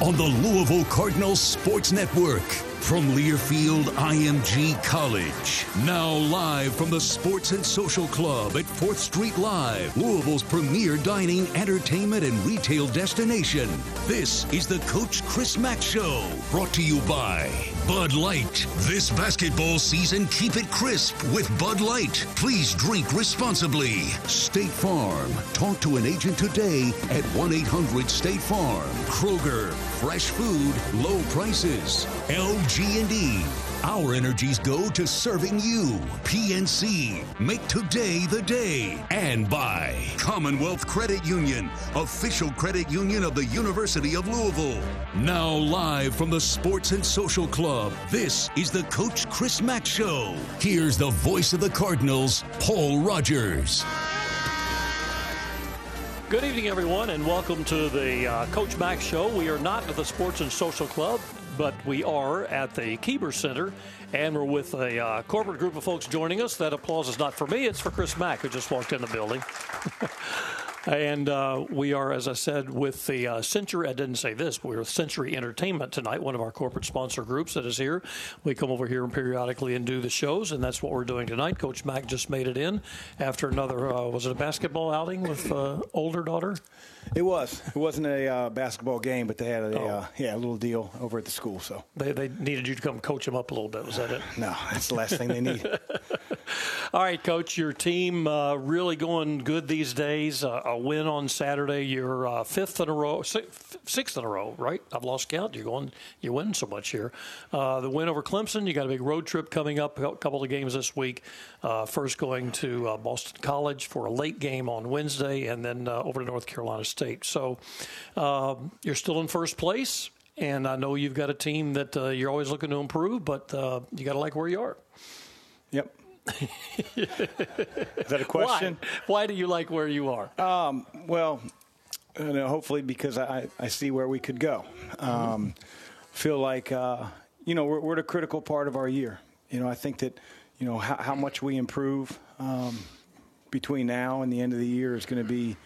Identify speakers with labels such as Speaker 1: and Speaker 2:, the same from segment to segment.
Speaker 1: On the Louisville Cardinals Sports Network from Learfield IMG College. Now live from the Sports and Social Club at 4th Street Live, Louisville's premier dining, entertainment, and retail destination. This is the Coach Chris Mack Show, brought to you by Bud Light. This basketball season, keep it crisp with Bud Light. Please drink responsibly. State Farm. Talk to an agent today at 1 800 State Farm. Kroger. Fresh food, low prices. LG&E. Our energies go to serving you. PNC. Make today the day. And by Commonwealth Credit Union, official credit union of the University of Louisville. Now live from the Sports and Social Club, this is the Coach Chris Mack Show. Here's the voice of the Cardinals, Paul Rogers.
Speaker 2: Good evening, everyone, and welcome to the uh, Coach Mack Show. We are not at the Sports and Social Club, but we are at the Keeber Center, and we're with a uh, corporate group of folks joining us. That applause is not for me, it's for Chris Mack, who just walked in the building. And uh, we are, as I said, with the uh, Century. I didn't say this, but we're with Century Entertainment tonight, one of our corporate sponsor groups that is here. We come over here and periodically and do the shows, and that's what we're doing tonight. Coach Mack just made it in after another, uh, was it a basketball outing with uh, older daughter?
Speaker 3: It was. It wasn't a uh, basketball game, but they had a
Speaker 2: Oh.
Speaker 3: uh, yeah a little deal over at the school. So
Speaker 2: They, they needed you to come coach them up a little bit. Was that it?
Speaker 3: no, that's the last thing they need.
Speaker 2: All right, Coach, your team uh, really going good these days. Uh, a win on Saturday. You're uh, fifth in a row, si- sixth in a row, right? I've lost count. You're going, you're winning so much here. Uh, the win over Clemson. You got a big road trip coming up. A couple of games this week. Uh, first going to uh, Boston College for a late game on Wednesday, and then uh, over to North Carolina State. So um, you're still in first place. And I know you've got a team that uh, you're always looking to improve, but uh, you got to like where you are.
Speaker 3: Yep. Is that a question?
Speaker 2: Why? Why do you like where you are?
Speaker 3: Well, you know, hopefully because I, I see where we could go. Um, feel like uh, you know we're, we're at a critical part of our year. You know, I think that you know how, how much we improve um, between now and the end of the year is going to be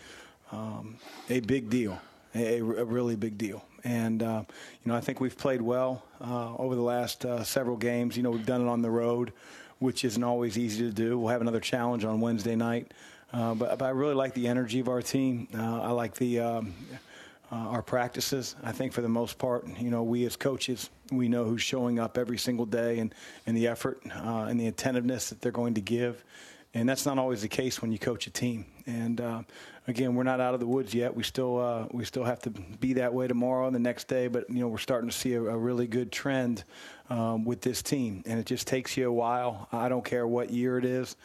Speaker 3: um, a big deal, a, a really big deal. And uh, you know, I think we've played well uh, over the last uh, several games. You know, we've done it on the road, which isn't always easy to do. We'll have another challenge on Wednesday night. Uh, but, but I really like the energy of our team. Uh, I like the um, uh, our practices. I think for the most part, you know, we as coaches, we know who's showing up every single day and, and the effort and the attentiveness that they're going to give and that's not always the case when you coach a team. And uh, again, we're not out of the woods yet. We still uh, we still have to be that way tomorrow and the next day. But you know, we're starting to see a, a really good trend um, with this team, and it just takes you a while. I don't care what year it is.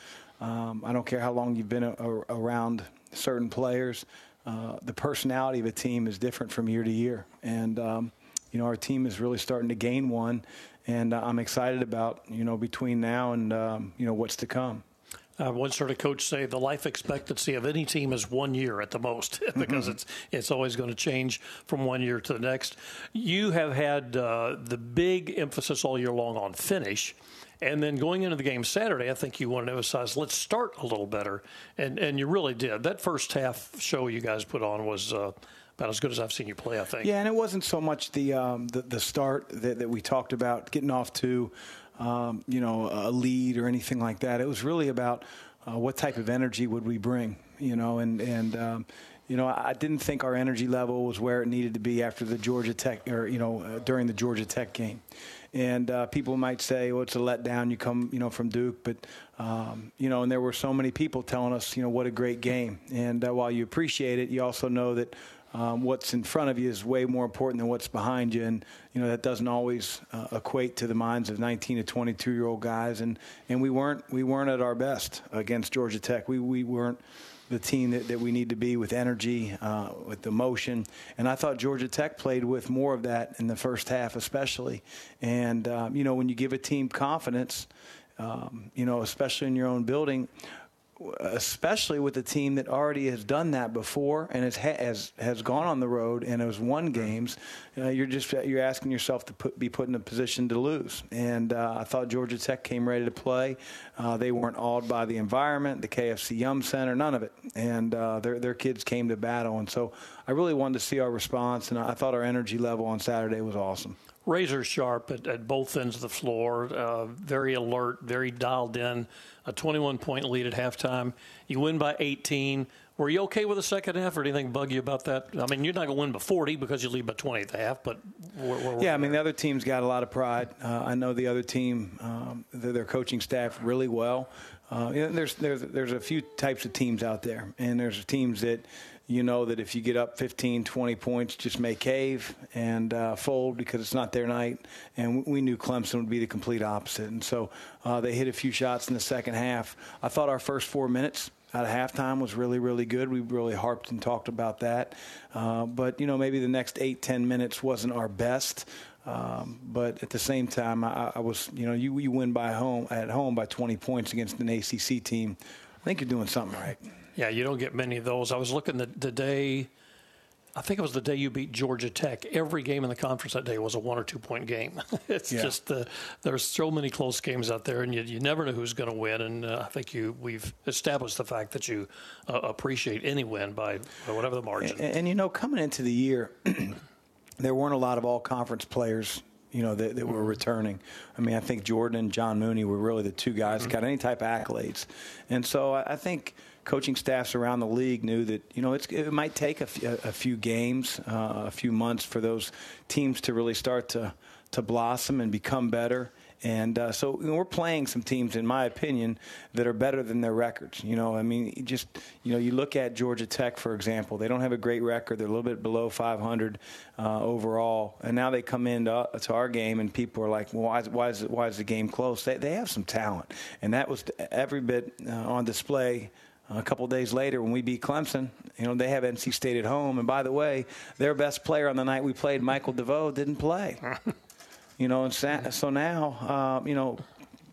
Speaker 3: Um, I don't care how long you've been a, a, around certain players. Uh, the personality of a team is different from year to year, and um, you know our team is really starting to gain one, and uh, I'm excited about you know between now and um, you know what's to come.
Speaker 2: I once heard a coach say the life expectancy of any team is one year at the most because mm-hmm. it's it's always going to change from one year to the next. You have had uh, the big emphasis all year long on finish. And then going into the game Saturday, I think you wanted to emphasize let's start a little better, and and you really did. That first half show you guys put on was uh, about as good as I've seen you play. I think.
Speaker 3: Yeah, and it wasn't so much the um, the, the, start that, that we talked about getting off to um, you know, a lead or anything like that. It was really about uh, what type of energy would we bring, you know, and and um, you know, I didn't think our energy level was where it needed to be after the Georgia Tech or you know uh, during the Georgia Tech game. And uh, people might say, "Well, it's a letdown. You come, you know, from Duke." But um, you know, and there were so many people telling us, you know, what a great game. And uh, while you appreciate it, you also know that um, what's in front of you is way more important than what's behind you, and you know that doesn't always uh, equate to the minds of 19 to 22 year old guys. And and we weren't we weren't at our best against Georgia Tech. We we weren't the team that, that we need to be with energy, uh, with emotion. And I thought Georgia Tech played with more of that in the first half, especially. And, um, you know, when you give a team confidence, um, you know, especially in your own building, especially with a team that already has done that before and has has has gone on the road and has won games, uh, you're just you're asking yourself to put, be put in a position to lose. And uh, I thought Georgia Tech came ready to play. Uh, they weren't awed by the environment, the KFC Yum Center, none of it. And uh, their their kids came to battle. And so I really wanted to see our response, and I thought our energy level on Saturday was awesome
Speaker 2: razor sharp at, at, both ends of the floor, uh, very alert, very dialed in a 21 point lead at halftime. You win by 18. Were you okay with the second half, or anything bug you about that? I mean, you're not going to win by 40 because you lead by 20 at the half, but
Speaker 3: yeah, I mean, the other team's got a lot of pride. Uh, I know the other team, um, their coaching staff really well. Uh, you know, there's there's there's a few types of teams out there, and there's teams that you know that if you get up 15, 20 points, just may cave and uh, fold because it's not their night. And we knew Clemson would be the complete opposite. And so uh, they hit a few shots in the second half. I thought our first four minutes out of halftime was really, really good. We really harped and talked about that. Uh, but, you know, maybe the next eight, ten minutes wasn't our best. Um, but at the same time, I, I, was, you know, you, you win by home at home by 20 points against an ACC team. I think you're doing something right.
Speaker 2: Yeah, you don't get many of those. I was looking the, the day, I think it was the day you beat Georgia Tech. Every game in the conference that day was a one or two point game. it's yeah. just the, there's so many close games out there, and you, you never know who's going to win. And uh, I think you we've established the fact that you uh, appreciate any win by, by whatever the margin.
Speaker 3: And, and, you know, coming into the year, there weren't a lot of all conference players you know, that, that were mm-hmm. returning. I mean, I think Jordan and John Mooney were really the two guys that got any type of accolades. And so I, I think coaching staffs around the league knew that you know it might take a, f- a few games, uh, a few months for those teams to really start to to blossom and become better. And uh, so you know, we're playing some teams, in my opinion, that are better than their records. You know, I mean, just you know, you look at Georgia Tech, for example. They don't have a great record; they're a little bit below 500 uh, overall. And now they come into to our game, and people are like, "Well, why is, why is, why is the game close?" They, they have some talent, and that was every bit uh, on display a couple days later when we beat Clemson, you know, they have NC State at home. And by the way, their best player on the night we played, Michael DeVoe, didn't play. you know, and so now, uh, you know,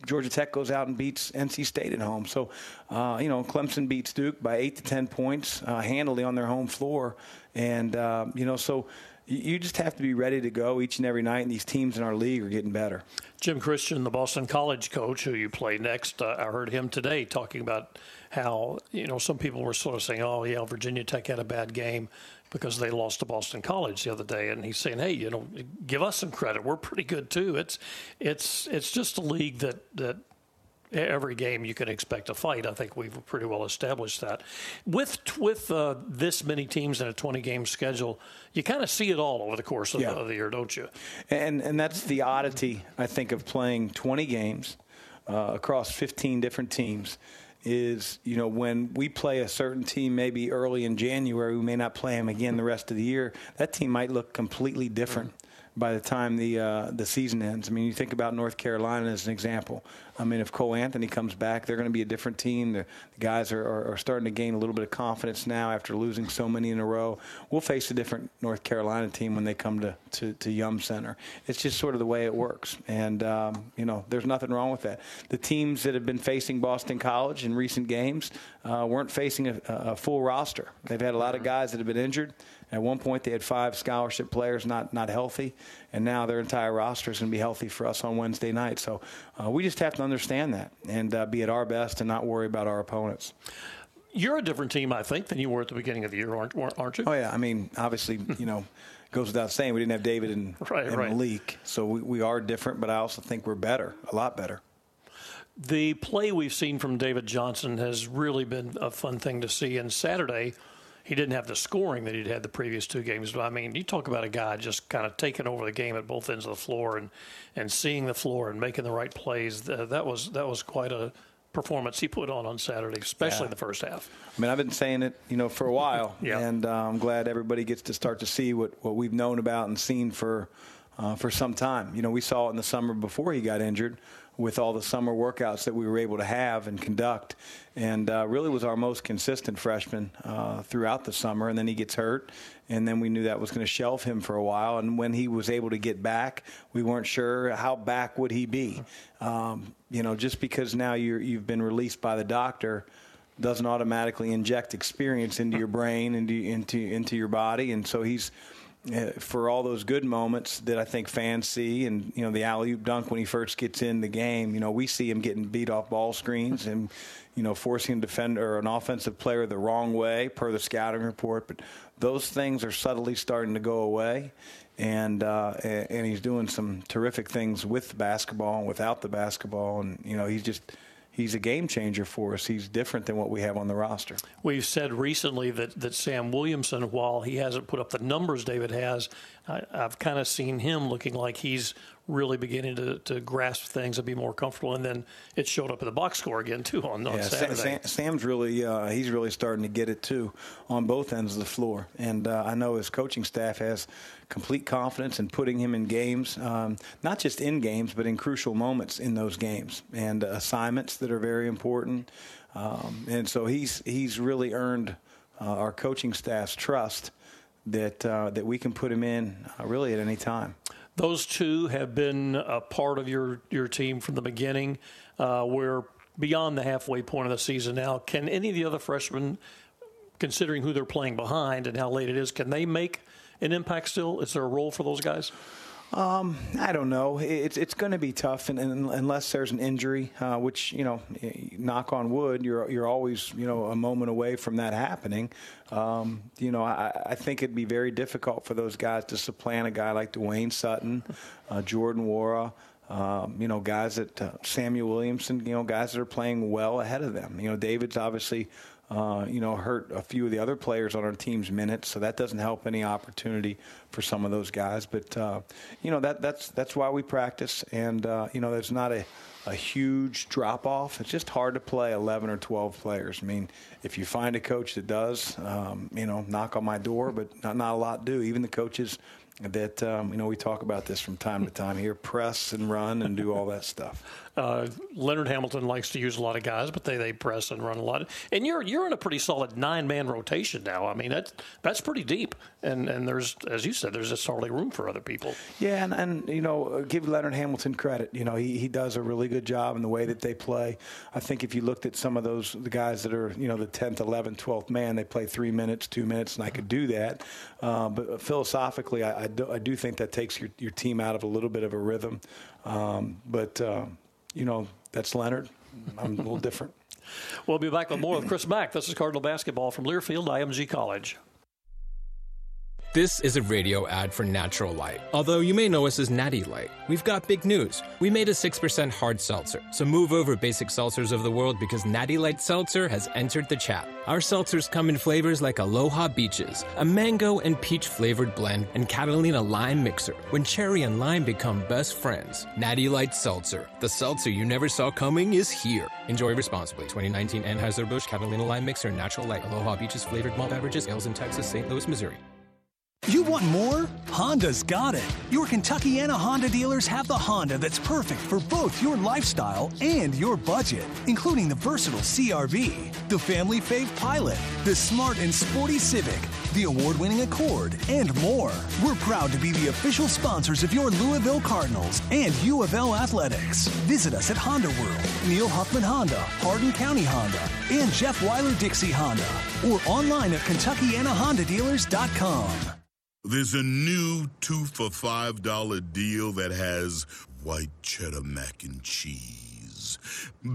Speaker 3: Georgia Tech goes out and beats NC State at home. So, uh, you know, Clemson beats Duke by eight to ten points uh, handily on their home floor, and uh, you know, so you just have to be ready to go each and every night. And these teams in our league are getting better.
Speaker 2: Jim Christian, the Boston College coach, who you play next, uh, I heard him today talking about how you know some people were sort of saying, "Oh, yeah, Virginia Tech had a bad game." Because they lost to Boston College the other day, and he's saying, "Hey, you know, give us some credit. We're pretty good too. It's, it's, it's just a league that that every game you can expect a fight. I think we've pretty well established that. With with uh, this many teams in a 20 game schedule, you kind of see it all over the course of, yeah. the, of, the, year, don't you?
Speaker 3: And and that's the oddity I think of playing 20 games uh, across 15 different teams is, you know, when we play a certain team maybe early in January, we may not play them again the rest of the year. That team might look completely different by the time the uh, the season ends. I mean, you think about North Carolina as an example. I mean, if Cole Anthony comes back, they're going to be a different team. The, the guys are, are, are, starting to gain a little bit of confidence now after losing so many in a row. We'll face a different North Carolina team when they come to, to, to Yum Center. It's just sort of the way it works. And, um, you know, there's nothing wrong with that. The teams that have been facing Boston College in recent games uh, weren't facing a, a full roster. They've had a lot of guys that have been injured. At one point, they had five scholarship players not, not healthy, and now their entire roster is going to be healthy for us on Wednesday night. So uh, we just have to understand that and uh, be at our best and not worry about our opponents.
Speaker 2: You're a different team, I think, than you were at the beginning of the year, aren't, aren't you?
Speaker 3: Oh, yeah. I mean, obviously, you know, it goes without saying we didn't have David and,
Speaker 2: right,
Speaker 3: and
Speaker 2: right.
Speaker 3: Malik, so we, we are different, but I also think we're better, a lot better.
Speaker 2: The play we've seen from David Johnson has really been a fun thing to see. And Saturday, he didn't have the scoring that he'd had the previous two games. But I mean, you talk about a guy just kind of taking over the game at both ends of the floor and, and seeing the floor and making the right plays. That was that was quite a performance he put on on Saturday, especially
Speaker 3: yeah.
Speaker 2: the first half.
Speaker 3: I mean, I've been saying it, you know, for a while,
Speaker 2: yeah.
Speaker 3: and uh, I'm glad everybody gets to start to see what, what we've known about and seen for uh, for some time. You know, we saw it in the summer before he got injured with all the summer workouts that we were able to have and conduct, and uh, really was our most consistent freshman uh, throughout the summer. And then he gets hurt, and then we knew that was going to shelf him for a while. And when he was able to get back, we weren't sure how back would he be. Um, you know, just because now you've been released by the doctor doesn't automatically inject experience into your brain into into into your body, and so he's for all those good moments that I think fans see, and you know the alley oop dunk when he first gets in the game. You know we see him getting beat off ball screens and you know forcing a defender or an offensive player the wrong way per the scouting report. But those things are subtly starting to go away, and uh, and he's doing some terrific things with the basketball and without the basketball, and you know he's just he's a game changer for us. He's different than what we have on the roster.
Speaker 2: We've said recently that, that Sam Williamson, while he hasn't put up the numbers David has, I, have kind of seen him looking like he's really beginning to, to grasp things and be more comfortable. And then it showed up in the box score again too on, on
Speaker 3: yeah,
Speaker 2: Saturday.
Speaker 3: Sam, Sam's really uh, he's really starting to get it too on both ends of the floor. And uh, I know his coaching staff has complete confidence in putting him in games, um, not just in games, but in crucial moments in those games and uh, assignments that are very important. Um, and so he's he's really earned uh, our coaching staff's trust that uh, that we can put him in uh, really at any time.
Speaker 2: Those two have been a part of your your team from the beginning. Uh, we're beyond the halfway point of the season now. Can any of the other freshmen, considering who they're playing behind and how late it is, can they make an impact still? Is there a role for those guys?
Speaker 3: Um, I don't know. It's it's going to be tough, and, and, unless there's an injury, uh, which you know, knock on wood, you're you're always you know a moment away from that happening. Um, you know, I, I, think it'd be very difficult for those guys to supplant a guy like Dwayne Sutton, uh, Jordan Nwora. Um, you know, guys that uh, Samuell Williamson, you know, guys that are playing well ahead of them. You know, David's obviously uh, you know, hurt a few of the other players on our team's minutes, so that doesn't help any opportunity for some of those guys. But uh, you know, that that's that's why we practice, and uh, you know, there's not a a huge drop off. It's just hard to play 11 or 12 players. I mean, if you find a coach that does, um, you know, knock on my door, but not, not a lot do. Even the coaches that um, you know we talk about this from time to time here press and run and do all that stuff
Speaker 2: uh, Leonard Hamilton likes to use a lot of guys, but they, they press and run a lot. And you're you're in a pretty solid nine man rotation now. I mean that's that's pretty deep, and and there's as you said, there's just hardly room for other people.
Speaker 3: Yeah, and, and you know give Leonard Hamilton credit. You know he he does a really good job in the way that they play. I think if you looked at some of those the guys that are you know the 10th, 11th, 12th man, they play three minutes, two minutes, and I could do that. Uh, but philosophically, I, I, do, I do think that takes your your team out of a little bit of a rhythm. Um, but uh, you know, that's Leonard. I'm a little different.
Speaker 2: We'll be back with more with Chris Mack. This is Cardinal Basketball from Learfield IMG College.
Speaker 4: This is a radio ad for Natural Light. Although you may know us as Natty Light, we've got big news. We made a 6% hard seltzer. So move over basic seltzers of the world because Natty Light Seltzer has entered the chat. Our seltzers come in flavors like Aloha Beaches, a mango and peach flavored blend, and Catalina Lime Mixer, when cherry and lime become best friends. Natty Light Seltzer. The seltzer you never saw coming is here. Enjoy responsibly. 2019 Anheuser-Busch Catalina Lime Mixer, Natural Light, Aloha Beaches flavored malt beverages, ales in Texas, St. Louis, Missouri.
Speaker 5: You want more? Honda's got it. Your Kentuckiana Honda dealers have the Honda that's perfect for both your lifestyle and your budget, including the versatile CRV, the family fave Pilot, the smart and sporty Civic, the award winning Accord, and more. We're proud to be the official sponsors of your Louisville Cardinals and U of L Athletics. Visit us at Honda World, Neil Huffman Honda, Hardin County Honda, and Jeff Wyler Dixie Honda, or online at KentuckianaHondaDealers.com.
Speaker 6: There's a new two for five dollar deal that has white cheddar mac and cheese,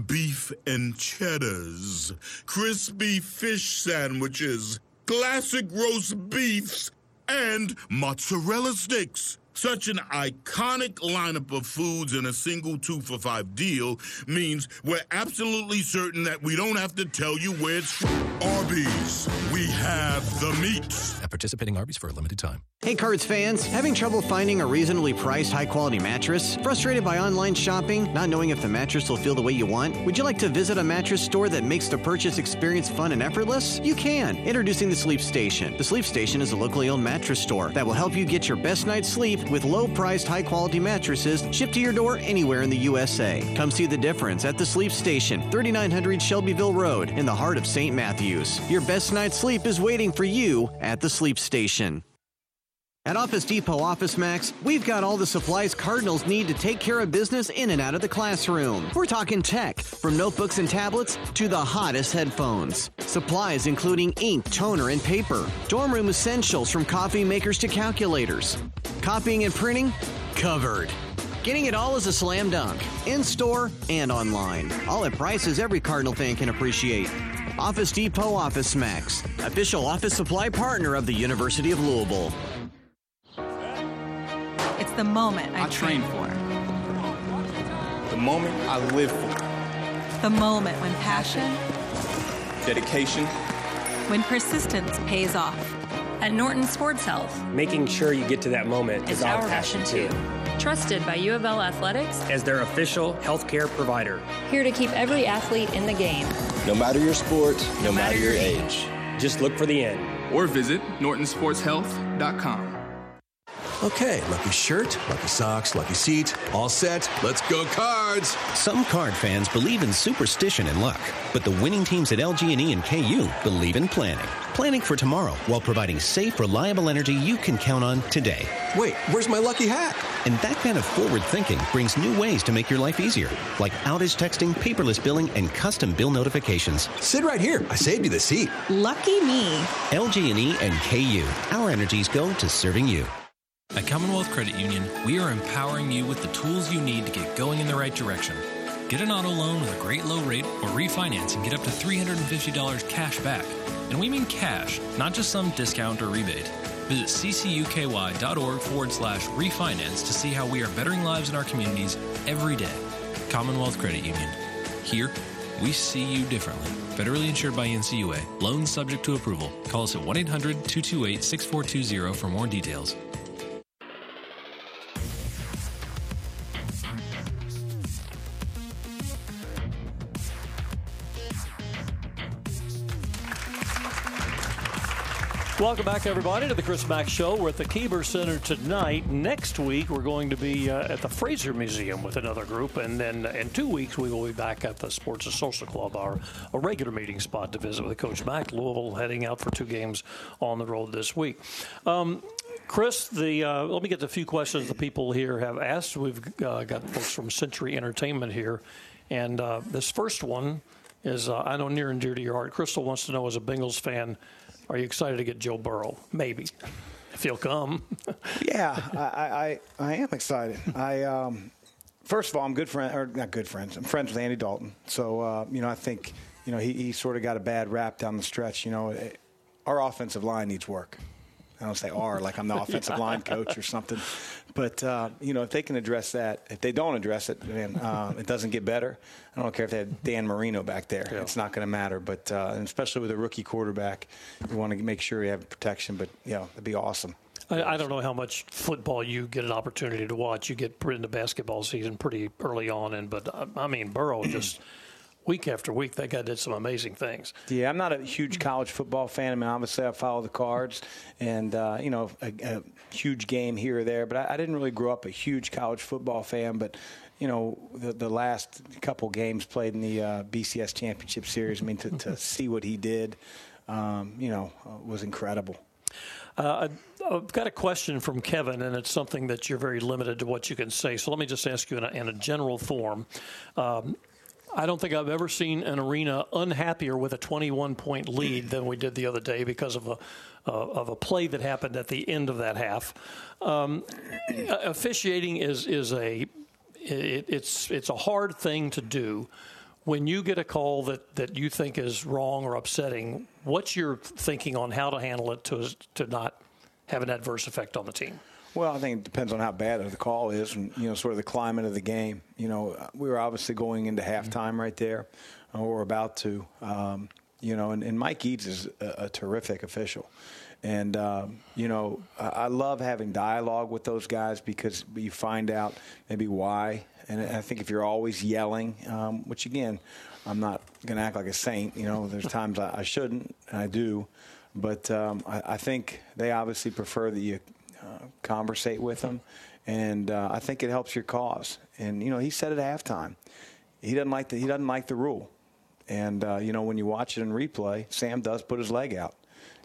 Speaker 6: beef and cheddars, crispy fish sandwiches, classic roast beefs, and mozzarella sticks. Such an iconic lineup of foods in a single two for five deal means we're absolutely certain that we don't have to tell you where it's from. Arby's, we have the meats.
Speaker 7: At participating Arby's for a limited time.
Speaker 8: Hey, Cards fans, having trouble finding a reasonably priced, high quality mattress? Frustrated by online shopping, not knowing if the mattress will feel the way you want? Would you like to visit a mattress store that makes the purchase experience fun and effortless? You can. Introducing the Sleep Station. The Sleep Station is a locally owned mattress store that will help you get your best night's sleep with low priced, high quality mattresses shipped to your door anywhere in the USA. Come see the difference at the Sleep Station, 3900 Shelbyville Road, in the heart of St. Matthews. Your best night's sleep is waiting for you at the Sleep Station. At Office Depot Office Max, we've got all the supplies Cardinals need to take care of business in and out of the classroom. We're talking tech, from notebooks and tablets to the hottest headphones. Supplies including ink, toner, and paper. Dorm room essentials from coffee makers to calculators. Copying and printing? Covered. Getting it all is a slam dunk, in store and online. All at prices every Cardinal fan can appreciate. Office Depot Office Max, official office supply partner of the University of Louisville.
Speaker 9: It's the moment I,
Speaker 10: I train for. The moment I live for.
Speaker 9: The moment when passion,
Speaker 10: dedication,
Speaker 9: when persistence pays off.
Speaker 11: At Norton Sports Health,
Speaker 12: making sure you get to that moment
Speaker 11: is,
Speaker 12: is
Speaker 11: our
Speaker 12: passion
Speaker 11: too. Trusted by U of L Athletics
Speaker 12: as their official healthcare provider.
Speaker 11: Here to keep every athlete in the game.
Speaker 13: No matter your sport, no, no matter, matter your age.
Speaker 12: Just look for the end.
Speaker 14: Or visit nortonsportshealth.com.
Speaker 15: Okay, lucky shirt, lucky socks, lucky seat, all set. Let's go cards.
Speaker 16: Some card fans believe in superstition and luck, but the winning teams at LG&E and KU believe in planning. Planning for tomorrow while providing safe, reliable energy you can count on today.
Speaker 15: Wait, where's my lucky hat?
Speaker 16: And that kind of forward thinking brings new ways to make your life easier, like outage texting, paperless billing, and custom bill notifications.
Speaker 15: Sit right here. I saved you the seat.
Speaker 9: Lucky me.
Speaker 16: LG&E and KU. Our energies go to serving you.
Speaker 17: At Commonwealth Credit Union, we are empowering you with the tools you need to get going in the right direction. Get an auto loan with a great low rate or refinance and get up to $350 cash back. And we mean cash, not just some discount or rebate. Visit ccuky.org forward slash refinance to see how we are bettering lives in our communities every day. Commonwealth Credit Union. Here, we see you differently. Federally insured by NCUA. Loans subject to approval. Call us at 1 800 228 6420 for more details.
Speaker 2: Welcome back, everybody, to the Chris Mack Show. We're at the Keeber Center tonight. Next week, we're going to be uh, at the Frazier Museum with another group, and then in two weeks, we will be back at the Sports and Social Club, our a regular meeting spot to visit with Coach Mack. Louisville heading out for two games on the road this week. Um, Chris, the uh, let me get to a few questions the people here have asked. We've uh, got folks from Century Entertainment here, and uh, this first one is uh, I know near and dear to your heart. Crystal wants to know, as a Bengals fan, are you excited to get Joe Burrow? Maybe, if he'll come.
Speaker 3: yeah, I, I, I am excited. I um, first of all, I'm good friend or not good friends. I'm friends with Andy Dalton, so uh, you know I think you know he, he sort of got a bad rap down the stretch. You know, it, our offensive line needs work. I don't say are like I'm the offensive line coach or something. But uh, you know, if they can address that, if they don't address it, then uh, it doesn't get better. I don't care if they have Dan Marino back there; yeah. it's not going to matter. But uh, especially with a rookie quarterback, you want to make sure you have protection. But yeah, you know, it'd be awesome.
Speaker 2: I, don't know how much football you get an opportunity to watch. You get into basketball season pretty early on, and but I mean Burrow just week after week, that guy did some amazing things.
Speaker 3: Yeah, I'm not a huge college football fan. I mean, obviously, I follow the cards and, uh, you know, a, a, huge game here or there, but I, I, didn't really grow up a huge college football fan. But, you know, the, the last couple games played in the uh, BCS Championship Series, I mean, to, to see what he did, um, you know, uh, was incredible.
Speaker 2: Uh, I've got a question from Kevin, and it's something that you're very limited to what you can say. So let me just ask you in a, in a general form. Um, I don't think I've ever seen an arena unhappier with a 21 point lead than we did the other day because of a uh, of a play that happened at the end of that half. Um, officiating is is a it, it's it's a hard thing to do. When you get a call that, that you think is wrong or upsetting, what's your thinking on how to handle it to to not have an adverse effect on the team?
Speaker 3: Well, I think it depends on how bad the call is, and you know, sort of the climate of the game. You know, we were obviously going into halftime right there, or about to. Um, you know, and, and, Mike Eads is a, a terrific official, and um, you know, I, I, love having dialogue with those guys because you find out maybe why. And I think if you're always yelling, um, which again, I'm not going to act like a saint. You know, there's times I, I shouldn't, and I do. But um, I, I, think they obviously prefer that you conversate with them, and uh, I think it helps your cause. And you know, he said at halftime, he doesn't like the he doesn't like the rule, and uh, you know when you watch it in replay, Sam does put his leg out,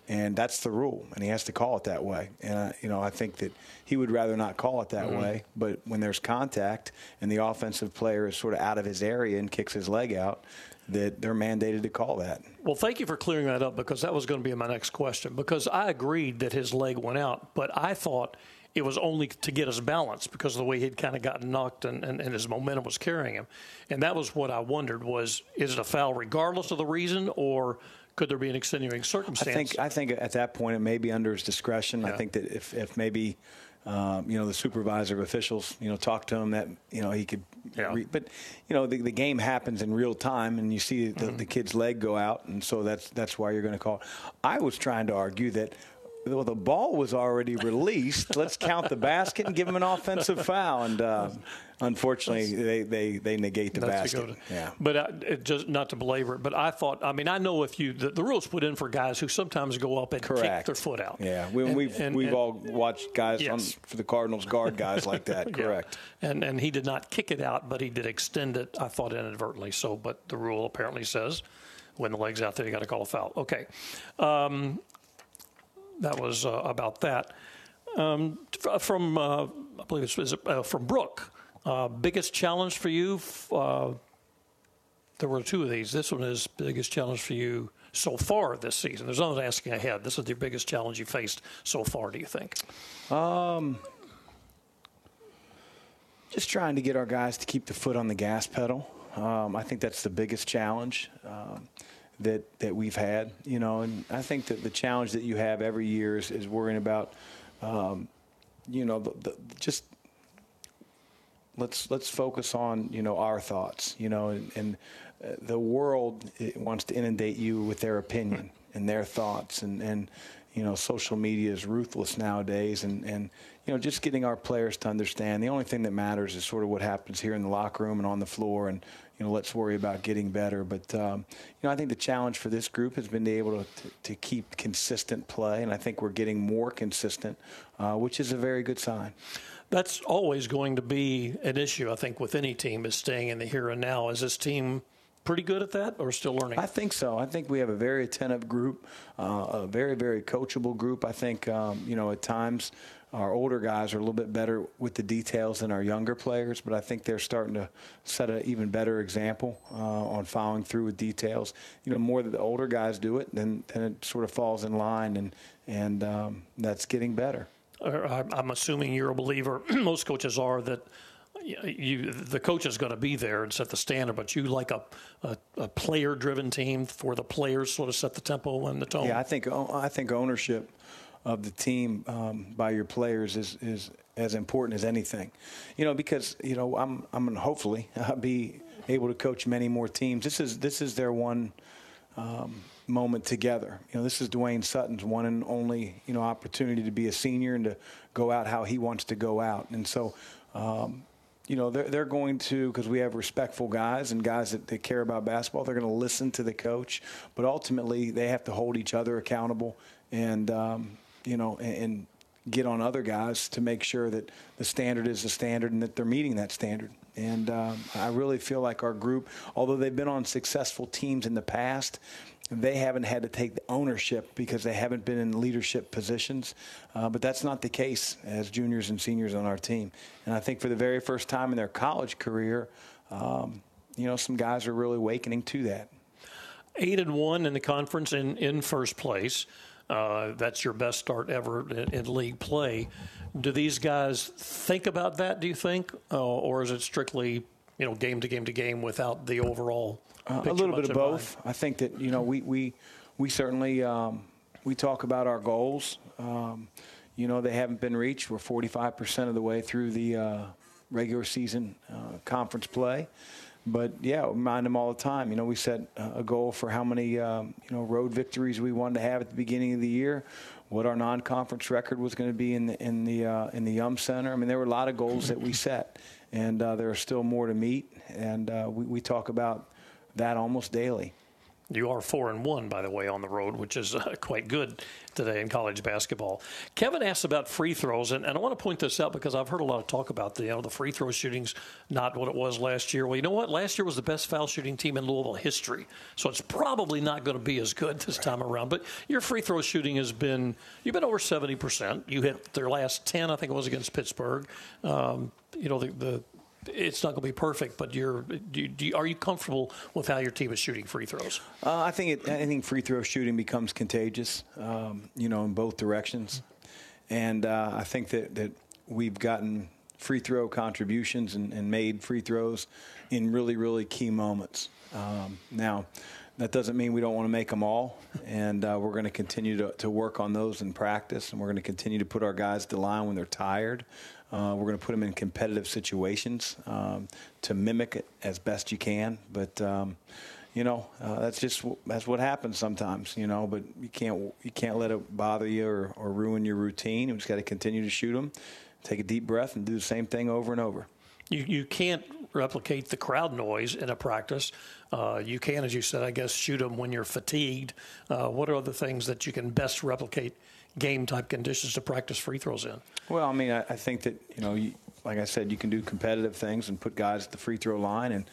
Speaker 3: and that's the rule, and he has to call it that way. And uh, you know, I think that he would rather not call it that mm-hmm. way. But when there's contact and the offensive player is sort of out of his area and kicks his leg out, that they're mandated to call that.
Speaker 2: Well, thank you for clearing that up because that was going to be my next question. Because I agreed that his leg went out, but I thought it was only to get his balance because of the way he'd kind of gotten knocked and, and, and, his momentum was carrying him. And that was what I wondered was is it a foul regardless of the reason or could there be an extenuating circumstance?
Speaker 3: I think I think at that point it may be under his discretion. Yeah. I think that if, if maybe – um, you know, the supervisor officials, you know, talk to him that, you know, he could. Yeah. Re- but, you know, the, the game happens in real time and you see the, mm-hmm. the kid's leg go out. And so that's, that's why you're going to call. I was trying to argue that well, the ball was already released. Let's count the basket and give them an offensive foul. And uh, unfortunately, they, they, they negate the basket. To,
Speaker 2: yeah. But uh, just not to belabor it, but I thought, I mean, I know if you the, the rules put in for guys who sometimes go up and Correct. kick their foot out.
Speaker 3: Yeah, we, and, we've and, we've and, all watched guys yes. on, for the Cardinals guard guys like that. Correct.
Speaker 2: Yeah. And and he did not kick it out, but he did extend it. I thought inadvertently. So, but the rule apparently says when the leg's out there, you got to call a foul. Okay. Um, that was uh, about that. Um, from uh, I believe it's uh, from Brooke. Uh, biggest challenge for you? Uh, there were two of these. This one is biggest challenge for you so far this season. There's nothing asking ahead. This is the biggest challenge you faced so far. Do you think? Um,
Speaker 3: just trying to get our guys to keep the foot on the gas pedal. Um, I think that's the biggest challenge. Um, that that we've had. You know, and I think that the challenge that you have every year is, is worrying about, um, you know, the, the, just let's let's focus on you know our thoughts. You know, and, and uh, the world wants to inundate you with their opinion and their thoughts, and and you know, social media is ruthless nowadays, and and you know, just getting our players to understand the only thing that matters is sort of what happens here in the locker room and on the floor, and you know, let's worry about getting better. But um, you know, I think the challenge for this group has been to be able to, to, to keep consistent play, and I think we're getting more consistent, uh, which is a very good sign.
Speaker 2: That's always going to be an issue, I think, with any team is staying in the here and now. Is this team pretty good at that or still learning?
Speaker 3: I think so. I think we have a very attentive group, uh, a very, very coachable group. I think, um, you know, at times our older guys are a little bit better with the details than our younger players, but I think they're starting to set an even better example uh, on following through with details. You know, more that the older guys do it, then, then it sort of falls in line, and and um, that's getting better.
Speaker 2: I'm assuming you're a believer. Most coaches are that you the coach is going to be there and set the standard, but you like a, a, a player driven team for the players sort of set the tempo and the tone.
Speaker 3: Yeah, I think I think ownership of the team um, by your players is is as important as anything. You know, because you know I'm I'm gonna hopefully I'll be able to coach many more teams. This is this is their one. Um, moment together. You know, this is Dwayne Sutton's one and only you know opportunity to be a senior and to go out how he wants to go out. And so, um, you know, they're they're going to because we have respectful guys and guys that, that care about basketball. They're going to listen to the coach, but ultimately they have to hold each other accountable and um, you know and, and get on other guys to make sure that the standard is the standard and that they're meeting that standard. And um, I really feel like our group, although they've been on successful teams in the past, they haven't had to take the ownership because they haven't been in leadership positions. Uh, but that's not the case as juniors and seniors on our team. And I think for the very first time in their college career, um, you know, some guys are really awakening to that.
Speaker 2: Eight and one in the conference in, in first place. Uh, that's your best start ever in, in, league play. Do these guys think about that? Do you think, uh, or is it strictly you know game to game to game without the overall
Speaker 3: uh, a little bit of both. Mind. I think that you know we we we certainly um, we talk about our goals. Um, you know they haven't been reached. We're 45 percent of the way through the uh, regular season uh, conference play. But yeah, remind them all the time. You know, we set a goal for how many um, you know road victories we wanted to have at the beginning of the year, what our non-conference record was going to be in the in the uh, in the Yum Center. I mean, there were a lot of goals that we set, and uh, there are still more to meet. And uh, we, we talk about that almost daily.
Speaker 2: You are four and one, by the way, on the road, which is uh, quite good today in college basketball. Kevin asked about free throws, and, and, I want to point this out because I've heard a lot of talk about the you know the free throw shootings not what it was last year. Well, you know what? Last year was the best foul shooting team in Louisville history, so it's probably not going to be as good this right. time around. But your free throw shooting has been you've been over seventy percent. You hit their last ten, I think it was against Pittsburgh. Um, you know the, the it's not going to be perfect, but you're do, do, are you comfortable with how your team is shooting free throws?
Speaker 3: Uh, I think it, I think free throw shooting becomes contagious, um, you know, in both directions, and uh, I think that that we've gotten free throw contributions and, and made free throws in really really key moments. Um, now. That doesn't mean we don't want to make them all, and uh, we're going to continue to, to work on those in practice, and we're going to continue to put our guys to line when they're tired. Uh, we're going to put them in competitive situations um, to mimic it as best you can. But um, you know, uh, that's just that's what happens sometimes. You know, but you can't you can't let it bother you or, or ruin your routine. You just got to continue to shoot them, take a deep breath, and do the same thing over and over.
Speaker 2: You you can't replicate the crowd noise in a practice. Uh, you can, as you said, I guess, shoot them when you're fatigued. Uh, what are the things that you can best replicate game type conditions to practice free throws in?
Speaker 3: Well, I mean, I, I think that you know, you, like I said, you can do competitive things and put guys at the free throw line, and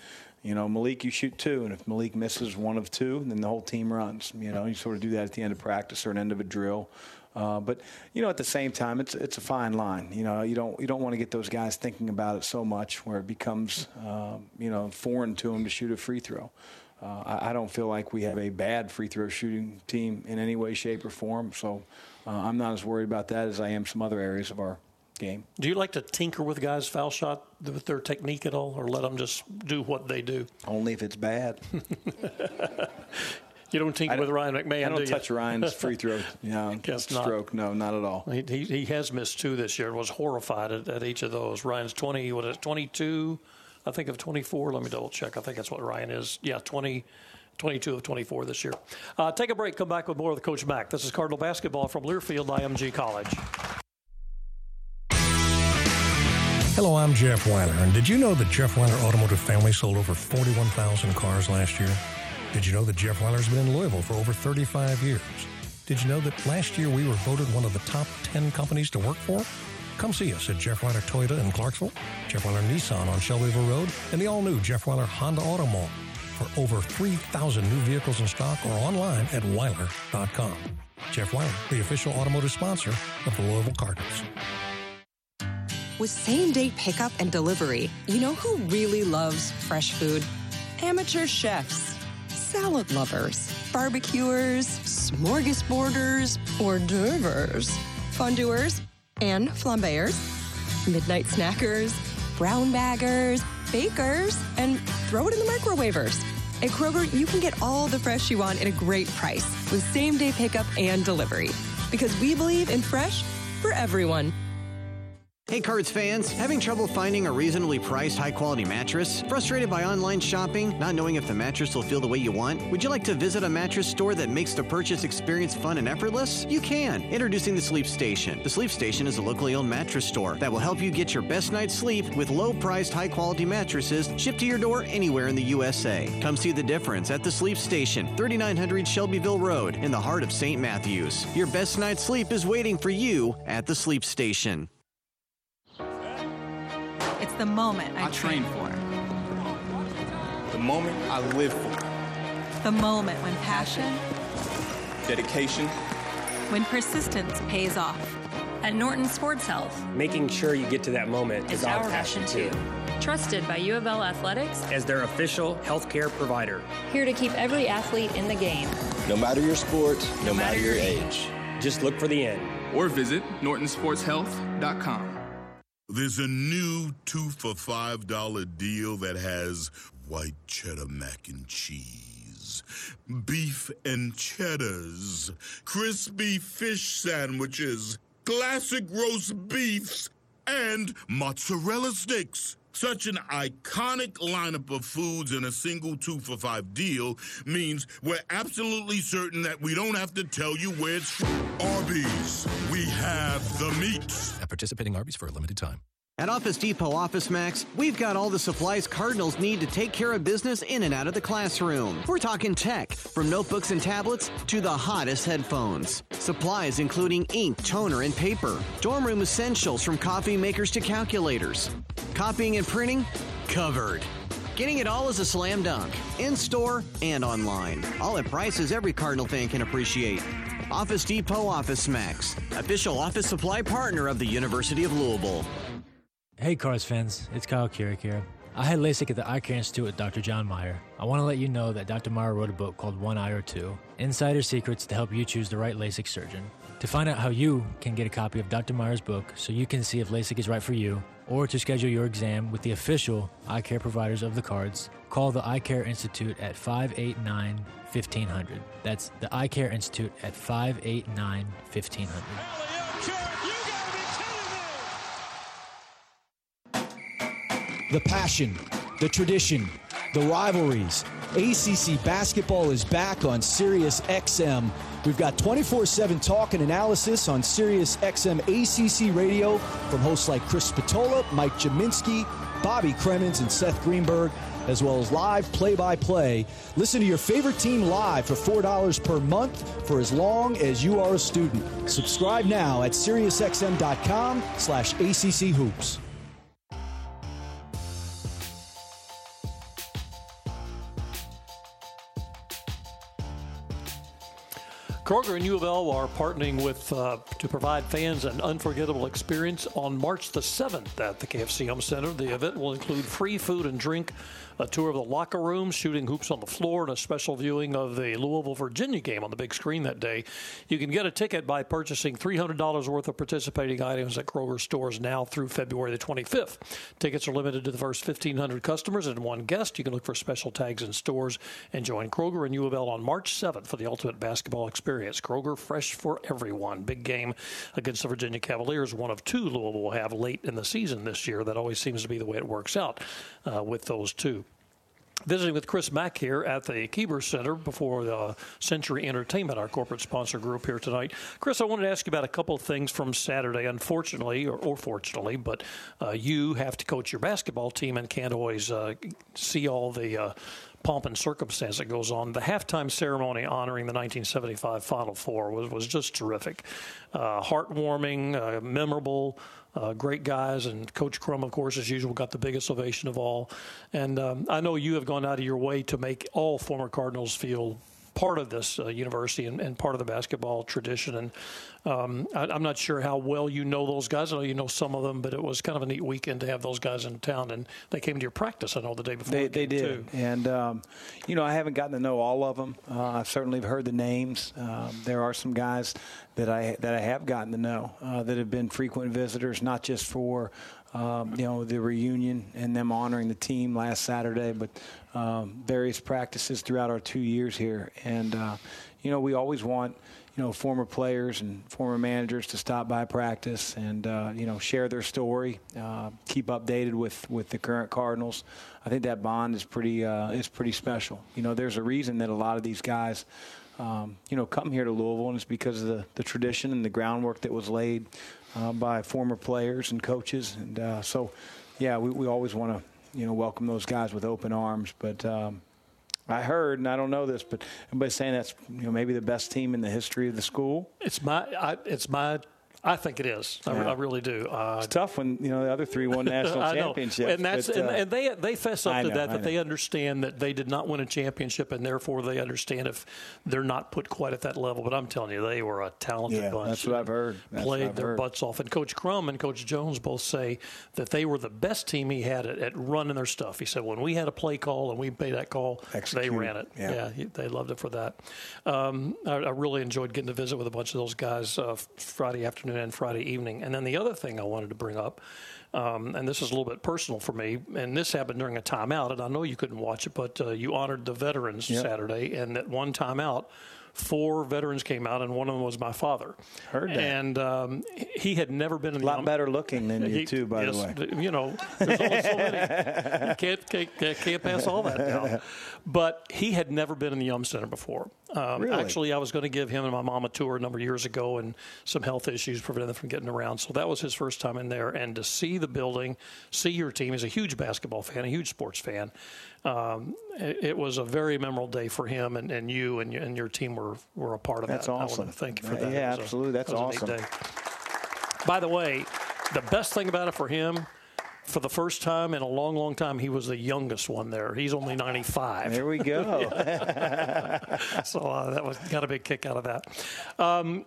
Speaker 3: you know, Malik, you shoot two, and if Malik misses one of two, then the whole team runs. You know, you sort of do that at the end of practice or an end of a drill. Uh, but you know, at the same time, it's it's a fine line. You know, you don't you don't want to get those guys thinking about it so much where it becomes uh, you know foreign to them to shoot a free throw. Uh, I, I, don't feel like we have a bad free throw shooting team in any way, shape, or form. So uh, I'm not as worried about that as I am some other areas of our game.
Speaker 2: Do you like to tinker with guys' foul shot with their technique at all, or let them just do what they do?
Speaker 3: Only if it's bad.
Speaker 2: you don't tinker with Ryan McMahon.
Speaker 3: I don't
Speaker 2: do
Speaker 3: touch Ryan's free throw. You know, stroke.
Speaker 2: Not.
Speaker 3: No, not at all.
Speaker 2: He, he, he, has missed two this year. Was horrified at, at each of those. Ryan's twenty. What is twenty two? I think of twenty four. Let me double check. I think that's what Ryan is. Yeah, twenty. 22 of 24 this year. Uh, take a break, come back with more of the Coach Mack. This is Cardinal Basketball from Learfield IMG College.
Speaker 18: Hello, I'm Jeff Wyler, and did you know that Jeff Wyler Automotive Family sold over 41,000 cars last year? Did you know that Jeff Wyler's been in Louisville for over 35 years? Did you know that last year we were voted one of the top 10 companies to work for? Come see us at Jeff Wyler Toyota in Clarksville, Jeff Wyler Nissan on Shelbyville Road, and the all-new Jeff Wyler Honda Auto Mall for over 3,000 new vehicles in stock or online at Wyler.com. Jeff Wyler, the official automotive sponsor of the Louisville Cardinals.
Speaker 19: With same day pickup and delivery, you know who really loves fresh food? Amateur chefs, salad lovers, barbecuers, smorgasborders, hors d'oeuvres, fondeurs, and flambeurs, midnight snackers, brown baggers, bakers, and throw it in the microwavers. At Kroger, you can get all the fresh you want at a great price with same day pickup and delivery. Because we believe in fresh for everyone.
Speaker 8: Hey Cards fans, having trouble finding a reasonably priced high quality mattress? Frustrated by online shopping, not knowing if the mattress will feel the way you want? Would you like to visit a mattress store that makes the purchase experience fun and effortless? You can. Introducing the Sleep Station. The Sleep Station is a locally owned mattress store that will help you get your best night's sleep with low priced, high quality mattresses shipped to your door anywhere in the USA. Come see the difference at the Sleep Station, 3900 Shelbyville Road, in the heart of St. Matthews. Your best night's sleep is waiting for you at the Sleep Station.
Speaker 9: It's the moment I,
Speaker 10: I train for. The moment I live for.
Speaker 9: The moment when passion,
Speaker 10: Dedication.
Speaker 9: when persistence pays off.
Speaker 11: At Norton Sports Health,
Speaker 12: Making sure you get to that moment is our
Speaker 11: our passion too. Trusted by U of L Athletics
Speaker 12: As their official healthcare provider.
Speaker 11: here to keep every athlete in the game.
Speaker 13: No matter your sport, no, matter your age.
Speaker 12: Just look for the end.
Speaker 14: Or visit nortonsportshealth.com.
Speaker 6: There's a new two for five dollar deal that has white cheddar mac and cheese, beef and cheddars, crispy fish sandwiches, classic roast beefs, and mozzarella sticks. Such an iconic lineup of foods in a single two for five deal means we're absolutely certain that we don't have to tell you where it's from. Arby's, we have the meats.
Speaker 7: At participating Arby's for a limited time.
Speaker 8: At Office Depot Office Max, we've got all the supplies Cardinals need to take care of business in and out of the classroom. We're talking tech, from notebooks and tablets to the hottest headphones. Supplies including ink, toner, and paper. Dorm room essentials from coffee makers to calculators. Copying and printing? Covered. Getting it all is a slam dunk, in store and online. All at prices every Cardinal fan can appreciate. Office Depot Office Max, official office supply partner of the University of Louisville.
Speaker 20: Hey, Cards fans, it's Kyle Kuric here. I had LASIK at the Eye Care Institute with Dr. John Meyer. I want to let you know that Dr. Meyer wrote a book called One Eye or Two Insider Secrets to help you choose the right LASIK surgeon. To find out how you can get a copy of Dr. Meyer's book so you can see if LASIK is right for you, or to schedule your exam with the official eye care providers of the cards, call the Eye Care Institute at 589 1500. That's the Eye Care Institute at 589 1500.
Speaker 21: The passion, the tradition, the rivalries. ACC basketball is back on Sirius XM. We've got 24 7 talk and analysis on Sirius XM ACC radio from hosts like Chris Spatola, Mike Jaminski, Bobby Cremins, and Seth Greenberg, as well as live play by play. Listen to your favorite team live for $4 per month for as long as you are a student. Subscribe now at SiriusXM.com slash ACC Hoops.
Speaker 2: Kroger and U of L are partnering with uh, to provide fans an unforgettable experience on March the 7th at the KFC Yum Center. The event will include free food and drink, a tour of the locker rooms, shooting hoops on the floor, and a special viewing of the Louisville Virginia game on the big screen that day. You can get a ticket by purchasing $300 worth of participating items at Kroger stores now through February the 25th. Tickets are limited to the first 1,500 customers and one guest. You can look for special tags in stores and join Kroger and U of L on March 7th for the ultimate basketball experience. Kroger, fresh for everyone. Big game against the Virginia Cavaliers, one of two Louisville will have late in the season this year. That always seems to be the way it works out uh, with those two. Visiting with Chris Mack here at the Keeber Center before the Century Entertainment, our corporate sponsor group here tonight. Chris, I wanted to ask you about a couple of things from Saturday. Unfortunately, or, or fortunately, but uh, you have to coach your basketball team and can't always uh, see all the uh, pomp and circumstance that goes on. The halftime ceremony honoring the 1975 Final Four was, was just terrific, uh, heartwarming, uh, memorable. Uh, great guys, and Coach Crum, of course, as usual, got the biggest ovation of all. And um, I know you have gone out of your way to make all former Cardinals feel part of this uh, university and, and, part of the basketball tradition. And um, I, am not sure how well you know those guys. I know you know some of them, but it was kind of a neat weekend to have those guys in town. And they came to your practice, I know, the day before.
Speaker 3: They, they did.
Speaker 2: Too.
Speaker 3: And, um, you know, I haven't gotten to know all of them. Uh, I've certainly heard the names. Um, there are some guys that I, that I have gotten to know uh, that have been frequent visitors, not just for um, you know, the reunion and them honoring the team last Saturday, but um, various practices throughout our two years here. And, uh, you know, we always want, you know, former players and former managers to stop by practice and uh, you know share their story, uh, keep updated with with the current Cardinals. I think that bond is pretty uh, is pretty special. You know, there's a reason that a lot of these guys. Um, you know, come here to Louisville, and it's because of the, the tradition and the groundwork that was laid uh, by former players and coaches. And uh, so, yeah, we, we always want to, you know, welcome those guys with open arms. But um, I heard, and I don't know this, but everybody's saying that's you know maybe the best team in the history of the school.
Speaker 2: It's my, I, it's my. I think it is. I,
Speaker 3: Yeah.
Speaker 2: I really do. Uh,
Speaker 3: It's tough when you know the other three won national championships.
Speaker 2: and that's
Speaker 3: but,
Speaker 2: and,
Speaker 3: uh,
Speaker 2: and they they fess up
Speaker 3: I
Speaker 2: to that that they understand that they did not win a championship and therefore they understand if they're not put quite at that level. But I'm telling you, they were a talented
Speaker 3: Yeah,
Speaker 2: bunch.
Speaker 3: that's what I've heard. That's
Speaker 2: played
Speaker 3: I've
Speaker 2: their
Speaker 3: heard.
Speaker 2: butts off, and Coach Crum and Coach Jones both say that they were the best team he had at, at running their stuff. He said when we had a play call and we made that call, they ran it.
Speaker 3: Yeah.
Speaker 2: he- they loved it for that. Um, I, I really enjoyed getting to visit with a bunch of those guys uh, Friday afternoon and Friday evening. And then the other thing I wanted to bring up, um, and this is a little bit personal for me, and this happened during a timeout, and I know you couldn't watch it, but uh, you honored the veterans
Speaker 3: Yep.
Speaker 2: Saturday, and at one timeout, four veterans came out, and one of them was my father.
Speaker 3: Heard that.
Speaker 2: And um, he had never been in
Speaker 3: a
Speaker 2: the
Speaker 3: lot better looking than you
Speaker 2: He-
Speaker 3: too, by
Speaker 2: yes,
Speaker 3: the way.
Speaker 2: You know, there's only so many. You can't, can't, can't pass all that down. But he had never been in the Yum Center before. Um,
Speaker 3: Really?
Speaker 2: Actually, I was going to give him and my mom a tour a number of years ago, and some health issues prevented them from getting around. So that was his first time in there. And to see the building, see your team, he's a huge basketball fan, a huge sports fan. Um, it, it was a very memorable day for him, and, and you and, your- and your team were, were a part of
Speaker 3: That's
Speaker 2: that. I
Speaker 3: awesome.
Speaker 2: want to thank you for that.
Speaker 3: yeah,
Speaker 2: It was a-
Speaker 3: absolutely. That's
Speaker 2: a neat
Speaker 3: awesome.
Speaker 2: By the way, the best thing about it for him, for the first time in a long, long time, he was the youngest one there. He's only 95.
Speaker 3: There we go.
Speaker 2: so uh, that was got a big kick out of that. Um,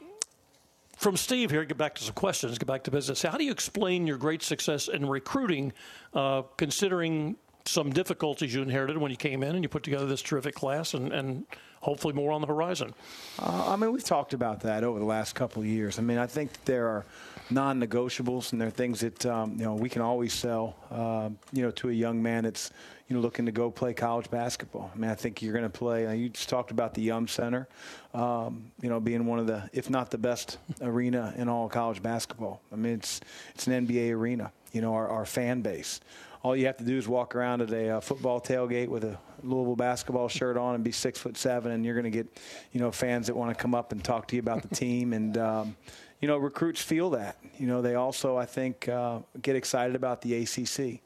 Speaker 2: from Steve here, get back to some questions, get back to business. How do you explain your great success in recruiting, uh, considering some difficulties you inherited when you came in and you put together this terrific class and, and hopefully more on the horizon?
Speaker 3: Uh, I mean, we've talked about that over the last couple of years. I mean, I think there are non-negotiables, and there are things that um, you know we can always sell. Uh, you know, to a young man that's you know looking to go play college basketball. I mean, I think you're going to play. uh, You just talked about the Yum Center. Um, you know, being one of the, if not the best arena in all college basketball. I mean, it's it's an NBA arena. You know, our, our fan base. All you have to do is walk around at a uh, football tailgate with a Louisville basketball shirt on and be six foot seven, and you're going to get, you know, fans that want to come up and talk to you about the team. And um, you know, recruits feel that. You know, they also, I think, uh, get excited about the ACC.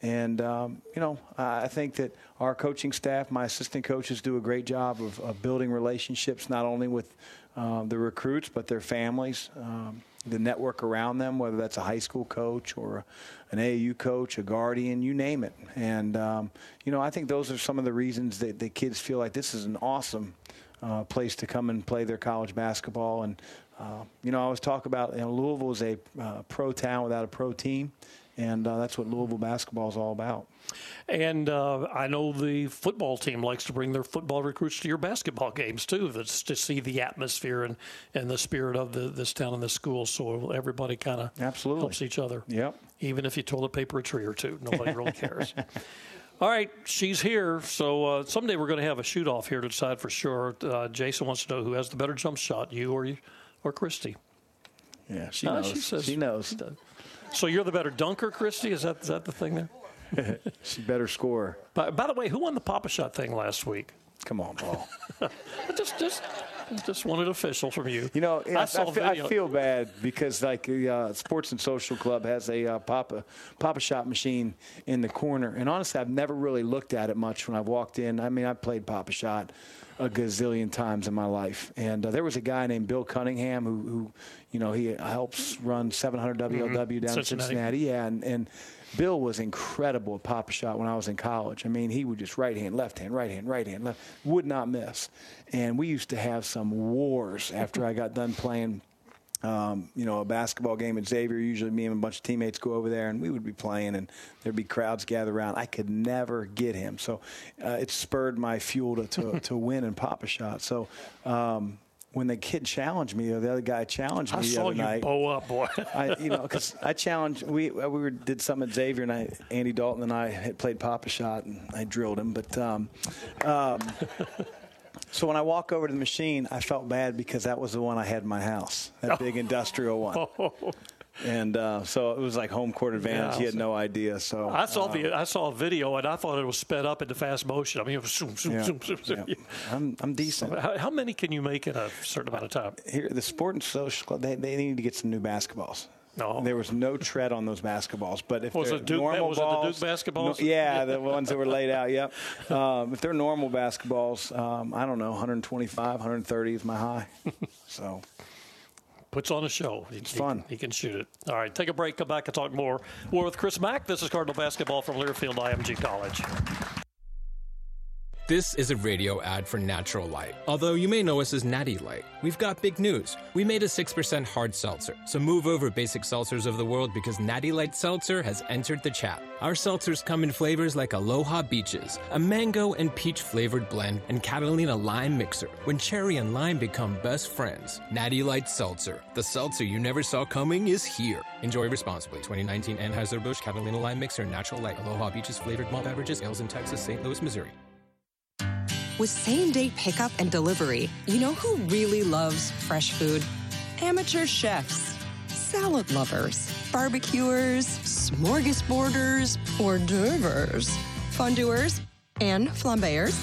Speaker 3: And, um, you know, I think that our coaching staff, my assistant coaches, do a great job of, of building relationships not only with uh, the recruits, but their families, um, the network around them, whether that's a high school coach or an AAU coach, a guardian, you name it. And, um, you know, I think those are some of the reasons that the kids feel like this is an awesome uh, place to come and play their college basketball. And, uh, you know, I always talk about, you know, Louisville is a uh, pro town without a pro team. And uh, that's what Louisville basketball is all about.
Speaker 2: And uh, I know the football team likes to bring their football recruits to your basketball games too, that's to see the atmosphere and, and the spirit of the, this town and this school. So everybody kind of
Speaker 3: Absolutely.
Speaker 2: helps each other.
Speaker 3: Yep.
Speaker 2: Even if you toilet paper a tree or two, nobody really cares. All right, she's here. So uh, someday we're going to have a shoot off here to decide for sure. Uh, Jason wants to know who has the better jump shot, you or you, or Christy.
Speaker 3: Yeah, she
Speaker 2: Uh,
Speaker 3: knows.
Speaker 2: she says-
Speaker 3: she knows.
Speaker 2: So you're the better dunker, Christy? Is that is that the thing there?
Speaker 3: she better score.
Speaker 2: By, by the way, who won the Pop-A-Shot thing last week?
Speaker 3: Come on, Paul.
Speaker 2: just just just wanted official from you.
Speaker 3: You know,
Speaker 2: I
Speaker 3: I, feel, I feel bad because like the uh, Sports and Social Club has a uh, Papa Pop-A-Shot machine in the corner, and honestly, I've never really looked at it much when I've walked in. I mean, I've played Pop-A-Shot a gazillion times in my life, and uh, there was a guy named Bill Cunningham who, who you know, he helps run 700 WLW down in
Speaker 2: Mm-hmm. Cincinnati.
Speaker 3: Cincinnati. Yeah, and, and Bill was incredible at Pop-A-Shot when I was in college. I mean, he would just right hand, left hand, right hand, right hand, left, would not miss. And we used to have some wars after I got done playing. Um, you know, a basketball game at Xavier. Usually, me and a bunch of teammates go over there, and we would be playing, and there'd be crowds gather around. I could never get him, so uh, it spurred my fuel to to, to win in Pop-A-Shot. So. Um, when the kid challenged me, or the other guy challenged me
Speaker 2: I
Speaker 3: the
Speaker 2: saw
Speaker 3: other
Speaker 2: you
Speaker 3: night,
Speaker 2: bow up, boy.
Speaker 3: I, you know, because I challenged. We we were, did something at Xavier, and I, Andy Dalton and I had played Pop-A-Shot, and I drilled him. But um, um, So when I walk over to the machine, I felt bad because that was the one I had in my house, that big industrial one. And uh, so it was like home court advantage.
Speaker 2: Yeah,
Speaker 3: he had no idea. So
Speaker 2: I saw
Speaker 3: uh,
Speaker 2: the I saw a video and I thought it was sped up into fast motion. I mean, it was zoom, zoom,
Speaker 3: Yeah,
Speaker 2: zoom, zoom, zoom.
Speaker 3: yeah. I'm, I'm decent.
Speaker 2: How, how many can you make in a certain amount of time?
Speaker 3: Here, the Sport and Social Club, they, they need to get some new basketballs.
Speaker 2: No.
Speaker 3: There was no tread on those basketballs. But if
Speaker 2: Was
Speaker 3: they're
Speaker 2: it Duke-
Speaker 3: normal
Speaker 2: was it the Duke basketballs?
Speaker 3: no- yeah, the ones that were laid out. Yep. Um, if they're normal basketballs, um, I don't know, 125, 130 is my high. So
Speaker 2: Puts on a show. It's
Speaker 3: fun.
Speaker 2: He, can shoot it. All right, take a break. Come back and talk more. We're with Chris Mack. This is Cardinal basketball from Learfield IMG College.
Speaker 4: This is a radio ad for Natural Light. Although you may know us as Natty Light, we've got big news. We made a 6% hard seltzer, so move over basic seltzers of the world because Natty Light Seltzer has entered the chat. Our seltzers come in flavors like Aloha Beaches, a mango and peach flavored blend, and Catalina Lime Mixer, when cherry and lime become best friends. Natty Light Seltzer, the seltzer you never saw coming, is here. Enjoy responsibly. 2019 Anheuser-Busch Catalina Lime Mixer, Natural Light, Aloha Beaches flavored malt beverages, ales in Texas, St. Louis, Missouri.
Speaker 19: With same day pickup and delivery, you know who really loves fresh food? Amateur chefs, salad lovers, barbecuers, smorgasborders, hors d'oeuvres, fondue and flambeurs,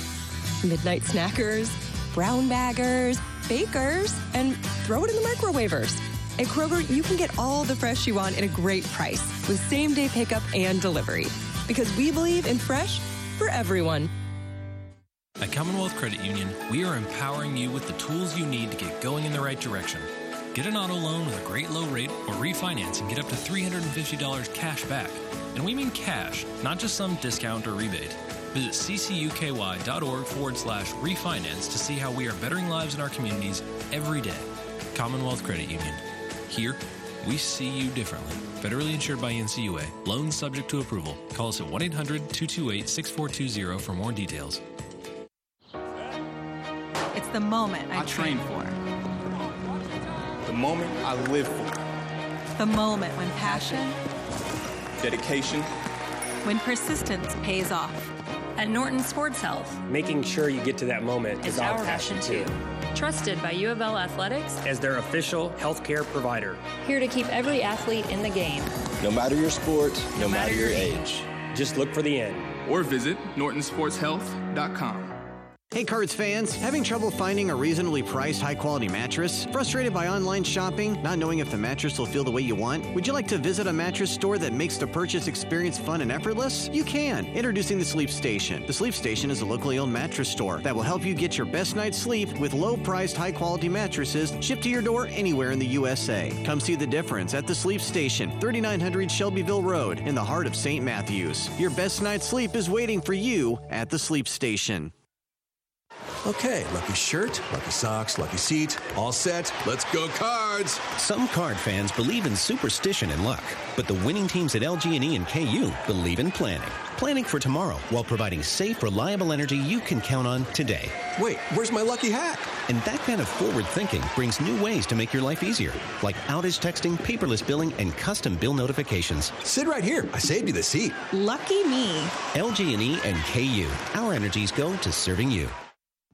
Speaker 19: midnight snackers, brown baggers, bakers, and throw it in the microwavers. At Kroger, you can get all the fresh you want at a great price with same day pickup and delivery. Because we believe in fresh for everyone.
Speaker 17: At Commonwealth Credit Union, we are empowering you with the tools you need to get going in the right direction. Get an auto loan with a great low rate or refinance and get up to $350 cash back. And we mean cash, not just some discount or rebate. Visit ccuky.org forward slash refinance to see how we are bettering lives in our communities every day. Commonwealth Credit Union. Here, we see you differently. Federally insured by NCUA. Loans subject to approval. Call us at 1 800 228 6420 for more details.
Speaker 9: It's the moment I,
Speaker 10: I train for The moment I live for.
Speaker 9: The moment when passion,
Speaker 10: Dedication.
Speaker 9: when persistence pays off.
Speaker 11: At Norton Sports Health,
Speaker 12: Making sure you get to that moment
Speaker 11: is
Speaker 12: is our
Speaker 11: our
Speaker 12: passion too.
Speaker 11: trusted by U of L Athletics,
Speaker 12: As their official healthcare provider.
Speaker 11: here to keep every athlete in the game.
Speaker 13: No matter your sport, no, matter your age.
Speaker 12: Just look for the end.
Speaker 14: Or visit nortonsportshealth.com.
Speaker 8: Hey Cards fans, having trouble finding a reasonably priced high quality mattress? Frustrated by online shopping, not knowing if the mattress will feel the way you want? Would you like to visit a mattress store that makes the purchase experience fun and effortless? You can. Introducing the Sleep Station. The Sleep Station is a locally owned mattress store that will help you get your best night's sleep with low priced, high quality mattresses shipped to your door anywhere in the USA. Come see the difference at the Sleep Station, 3900 Shelbyville Road, in the heart of St. Matthews. Your best night's sleep is waiting for you at the Sleep Station.
Speaker 15: Okay, lucky shirt, lucky socks, lucky seat, all set. Let's go cards.
Speaker 16: Some card fans believe in superstition and luck, but the winning teams at LG&E and KU believe in planning. Planning for tomorrow while providing safe, reliable energy you can count on today.
Speaker 15: Wait, where's my lucky hat?
Speaker 16: And that kind of forward thinking brings new ways to make your life easier, like outage texting, paperless billing, and custom bill notifications.
Speaker 15: Sit right here. I saved you the seat.
Speaker 19: Lucky me.
Speaker 16: LG&E and KU. Our energies go to serving you.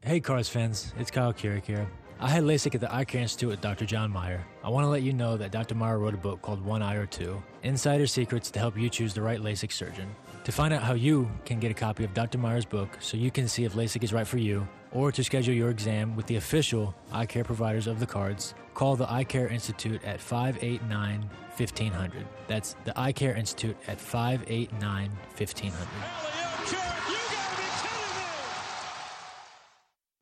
Speaker 20: Hey, Cars fans, it's Kyle Kuric here. I had LASIK at the Eye Care Institute with Dr. John Meyer. I want to let you know that Dr. Meyer wrote a book called One Eye or Two Insider Secrets to help you choose the right LASIK surgeon. To find out how you can get a copy of Dr. Meyer's book so you can see if LASIK is right for you, or to schedule your exam with the official eye care providers of the cards, call the Eye Care Institute at 589 1500. That's the Eye Care Institute at 589 1500.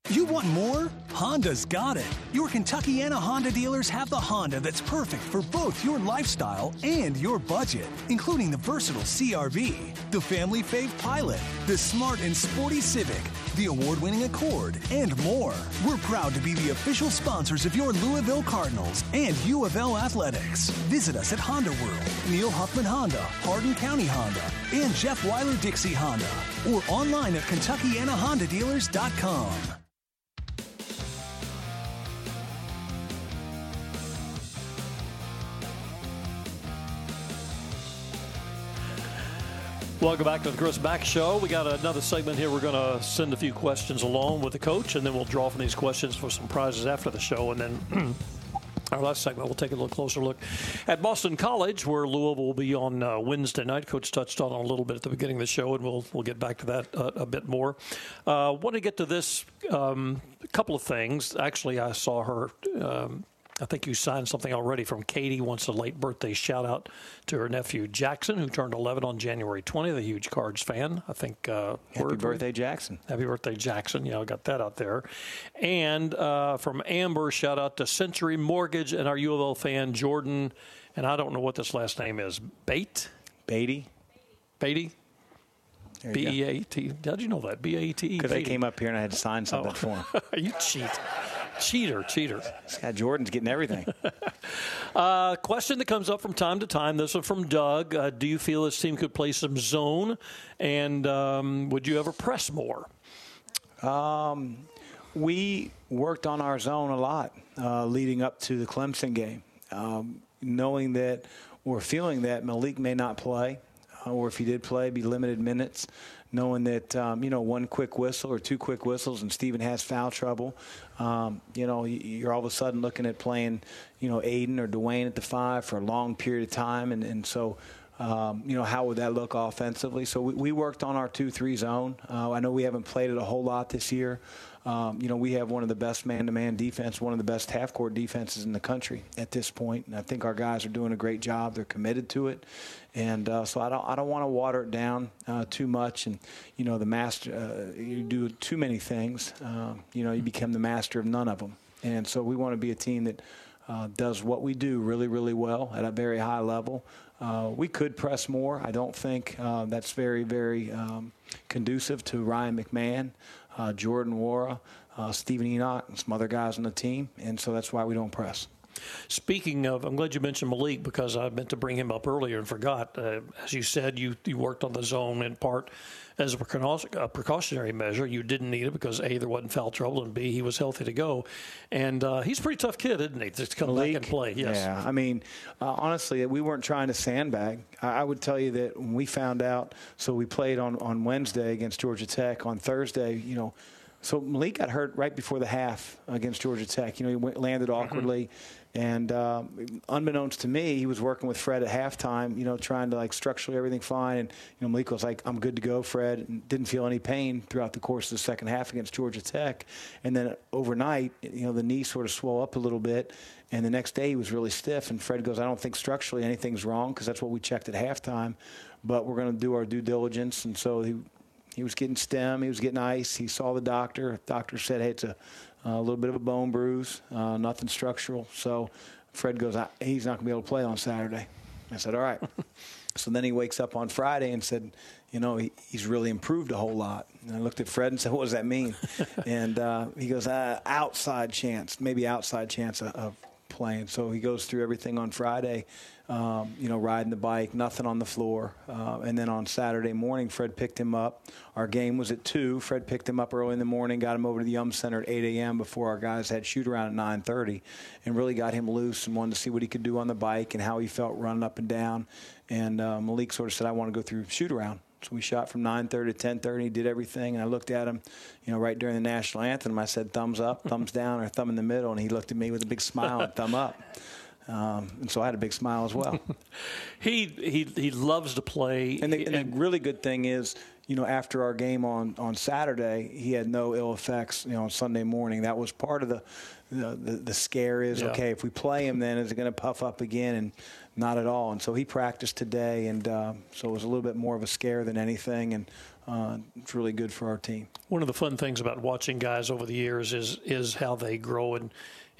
Speaker 5: You want more? Honda's got it. Your Kentuckiana Honda dealers have the Honda that's perfect for both your lifestyle and your budget, including the versatile CRV, the family fave Pilot, the smart and sporty Civic, the award winning Accord, and more. We're proud to be the official sponsors of your Louisville Cardinals and U of L Athletics. Visit us at Honda World, Neil Huffman Honda, Hardin County Honda, and Jeff Wyler Dixie Honda, or online at KentuckianaHondaDealers.com.
Speaker 2: Welcome back to the Chris Mack Show. We got another segment here. We're going to send a few questions along with the coach, and then we'll draw from these questions for some prizes after the show. And then our last segment, we'll take a little closer look at Boston College, where Louisville will be on uh, Wednesday night. Coach touched on a little bit at the beginning of the show, and we'll we'll get back to that uh, a bit more. Uh, want to get to this um, couple of things. Actually, I saw her. Um, I think you signed something already from Katie. Wants a late birthday shout out to her nephew Jackson, who turned 11 on January 20th. A huge Cards fan. I think. Uh,
Speaker 3: Happy
Speaker 2: word-
Speaker 3: birthday, Jackson.
Speaker 2: Happy birthday, Jackson. Yeah, I got that out there. And uh, from Amber, shout out to Century Mortgage and our U of L fan, Jordan. And I don't know what this last name is. Bate?
Speaker 3: Beatty.
Speaker 2: Beatty? B. E A T. How'd you know that? B A T E.
Speaker 3: Because they came up here and I had to sign something
Speaker 2: Oh.
Speaker 3: for them.
Speaker 2: you cheat. Cheater, cheater.
Speaker 3: Scott Jordan's getting everything.
Speaker 2: Uh, question that comes up from time to time. This one from Doug. Uh, do you feel this team could play some zone? And um, would you ever press more?
Speaker 3: Um, we worked on our zone a lot uh, leading up to the Clemson game, um, knowing that or feeling that Malik may not play, uh, or if he did play, be limited minutes. Knowing that um, you know one quick whistle or two quick whistles and Steven has foul trouble, um, you know you're all of a sudden looking at playing, you know Aidan or Dwayne at the five for a long period of time, and and so um, you know, how would that look offensively? So we, we worked on our 2 3 zone. Uh, I know we haven't played it a whole lot this year. Um, you know, we have one of the best man to man defense, one of the best half court defenses in the country at this point. And I think our guys are doing a great job. They're committed to it. And uh, so I don't, I don't want to water it down uh, too much. And, you know, the master, uh, you do too many things, um, you know, you become the master of none of them. And so we want to be a team that uh, does what we do really, really well at a very high level. Uh, we could press more. I don't think that's very, very um, conducive to Ryan McMahon, Jordan Nwora, uh, Steven Enoch, and some other guys on the team. And so that's why we don't press.
Speaker 2: Speaking of, I'm glad you mentioned Malik because I meant to bring him up earlier and forgot. Uh, as you said, you, you worked on the zone in part as a precau- a precautionary measure. You didn't need it because A, there wasn't foul trouble, and B, he was healthy to go. And uh, he's a pretty tough kid, isn't he? Just come back and play. Yes.
Speaker 3: Yeah, I mean, uh, honestly, we weren't trying to sandbag. I, I would tell you that when we found out, so we played on, on Wednesday against Georgia Tech. On Thursday, you know, so Malik got hurt right before the half against Georgia Tech. You know, he went, landed awkwardly. And uh, unbeknownst to me, he was working with Fred at halftime, you know, trying to like structurally everything fine. And, you know, Malik was like, I'm good to go, Fred, and didn't feel any pain throughout the course of the second half against Georgia Tech. And then overnight, you know, the knee sort of swelled up a little bit. And the next day he was really stiff. And Fred goes, I don't think structurally anything's wrong because that's what we checked at halftime. But we're going to do our due diligence. And so he, he was getting stem, he was getting ice. He saw the doctor. Doctor said, hey, it's a, a little bit of a bone bruise, uh, nothing structural. So Fred goes, I, he's not going to be able to play on Saturday. I said, all right. so then he wakes up on Friday and said, you know, he, he's really improved a whole lot. And I looked at Fred and said, what does that mean? and uh, he goes, uh, outside chance, maybe outside chance of, of playing. So he goes through everything on Friday, um, you know, riding the bike, nothing on the floor. Uh, and then on Saturday morning, Fred picked him up. Our game was at 2. Fred picked him up early in the morning, got him over to the Yum Center at 8 a.m. before our guys had shoot around at 9.30 and really got him loose and wanted to see what he could do on the bike and how he felt running up and down. And uh, Malik sort of said, I want to go through shoot around. So we shot from 9:30 to 10:30. He did everything, and I looked at him, you know, right during the national anthem. I said, "Thumbs up, thumbs down, or thumb in the middle," and he looked at me with a big smile and thumb up. Um, and so I had a big smile as well.
Speaker 2: he he he loves to play.
Speaker 3: And the, and the really good thing is, you know, after our game on on Saturday, he had no ill effects. You know, on Sunday morning, that was part of the the, the, the scare. Is
Speaker 2: Yeah.
Speaker 3: okay if we play him, then is it going to puff up again? And not at all. And so he practiced today, and uh, so it was a little bit more of a scare than anything. And uh, it's really good for our team.
Speaker 2: One of the fun things about watching guys over the years is is how they grow in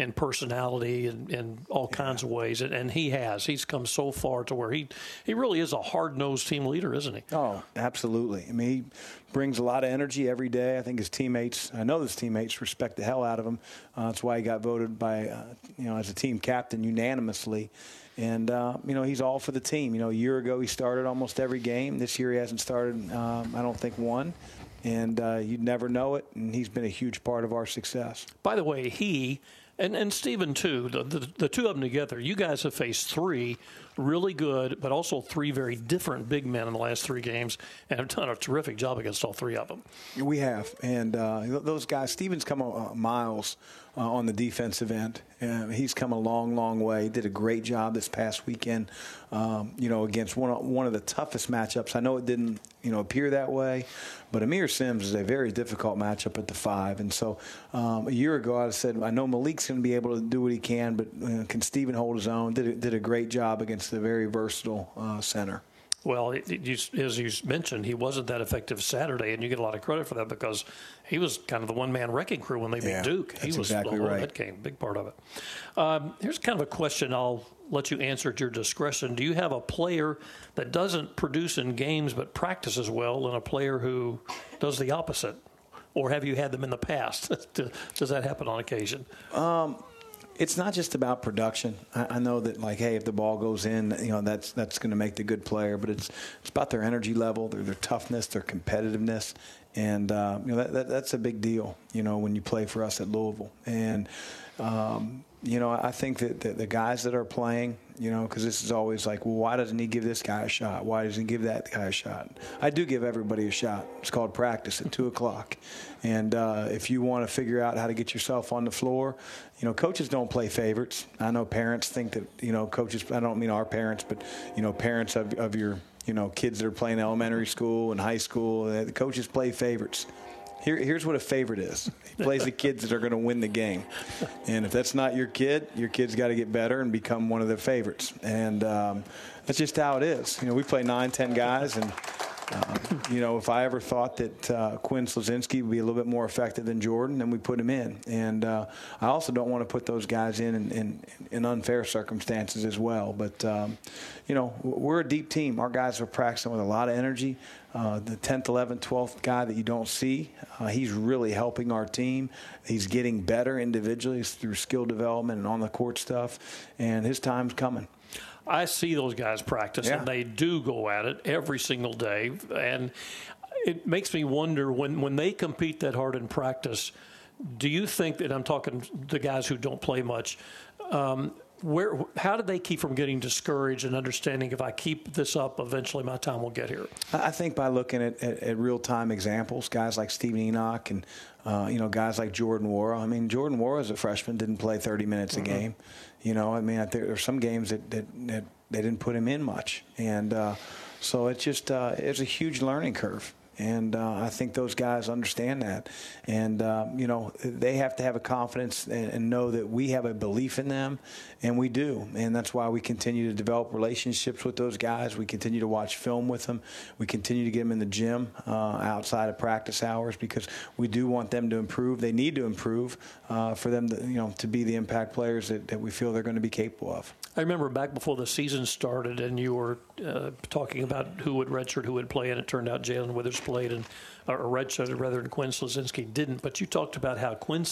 Speaker 2: in personality and in all kinds of ways. And, and he has. He's come so far to where he he really is a hard nosed team leader, isn't he?
Speaker 3: Oh, absolutely. I mean, he brings a lot of energy every day. I think his teammates, I know his teammates respect the hell out of him. Uh, that's why he got voted by, uh, you know, as a team captain unanimously. And, uh, you know, he's all for the team. You know, a year ago he started almost every game. This year he hasn't started, um, I don't think, one. And uh, you'd never know it. And he's been a huge part of our success.
Speaker 2: By the way, he and and Steven too, the, the the two of them together, you guys have faced three really good, but also three very different big men in the last three games, and have done a terrific job against all three of them.
Speaker 3: We have, and uh, those guys. Stevens come uh, miles uh, on the defensive end. He's come a long, long way. Did a great job this past weekend. Um, you know, against one one of the toughest matchups. I know it didn't, you know, appear that way, but Aamir Simms is a very difficult matchup at the five. And so, um, a year ago, I said I know Malik's going to be able to do what he can, but uh, can Steven hold his own? Did a, did a great job against the very versatile uh, center.
Speaker 2: Well, it, it, you, as you mentioned, he wasn't that effective Saturday, and you get a lot of credit for that because he was kind of the one man wrecking crew when they beat
Speaker 3: yeah,
Speaker 2: Duke.
Speaker 3: He
Speaker 2: was
Speaker 3: exactly
Speaker 2: the whole
Speaker 3: right.
Speaker 2: that game, big part of it. Um, here's kind of a question I'll let you answer at your discretion. Do you have a player that doesn't produce in games but practices well, and a player who does the opposite? Or have you had them in the past? does that happen on occasion?
Speaker 3: Um, it's not just about production. I, I, know that, like, hey, if the ball goes in, you know, that's that's going to make the good player. But it's it's about their energy level, their their toughness, their competitiveness, and uh, you know that, that, that's a big deal. You know, when you play for us at Louisville, and um, you know, I think that, that the guys that are playing, you know, because this is always like, well, why doesn't he give this guy a shot? Why doesn't he give that guy a shot? I do give everybody a shot. It's called practice at 2 o'clock. And uh, if you want to figure out how to get yourself on the floor, you know, coaches don't play favorites. I know parents think that, you know, coaches, I don't mean our parents, but, you know, parents of, of your, you know, kids that are playing elementary school and high school, the coaches play favorites. Here, here's what a favorite is. He plays the kids that are going to win the game, and if that's not your kid, your kid's got to get better and become one of their favorites. And um, that's just how it is. You know, we play nine, ten guys, and uh, you know, if I ever thought that uh, Quinn Slazinski would be a little bit more effective than Jordan, then we put him in. And uh, I also don't want to put those guys in in, in, in unfair circumstances as well. But um, you know, we're a deep team. Our guys are practicing with a lot of energy. Uh, the 10th, 11th, 12th guy that you don't see, uh, he's really helping our team. He's getting better individually through skill development and on the court stuff, and his time's coming.
Speaker 2: I see those guys practice,
Speaker 3: Yeah.
Speaker 2: and they do go at it every single day. And it makes me wonder when, when they compete that hard in practice, do you think that I'm talking the guys who don't play much? Um, where, how do they keep from getting discouraged and understanding if I keep this up, eventually my time will get here?
Speaker 3: I think by looking at, at, at real time examples, guys like Steven Enoch and uh, you know guys like Jordan Nwora. I mean, Jordan Nwora as a freshman didn't play 30 minutes a game. You know, I mean, I there are some games that, that, that they didn't put him in much, and uh, so it's just uh, it's a huge learning curve. And uh, I think those guys understand that. And, uh, you know, they have to have a confidence and, and know that we have a belief in them, and we do. And that's why we continue to develop relationships with those guys. We continue to watch film with them. We continue to get them in the gym uh, outside of practice hours because we do want them to improve. They need to improve uh, for them to, you know, to be the impact players that, that we feel they're going to be capable of.
Speaker 2: I remember back before the season started, and you were uh, talking about who would redshirt, who would play, and it turned out Jalen Withers played, and or redshirted rather than Quinn Slazinski didn't. But you talked about how Quinn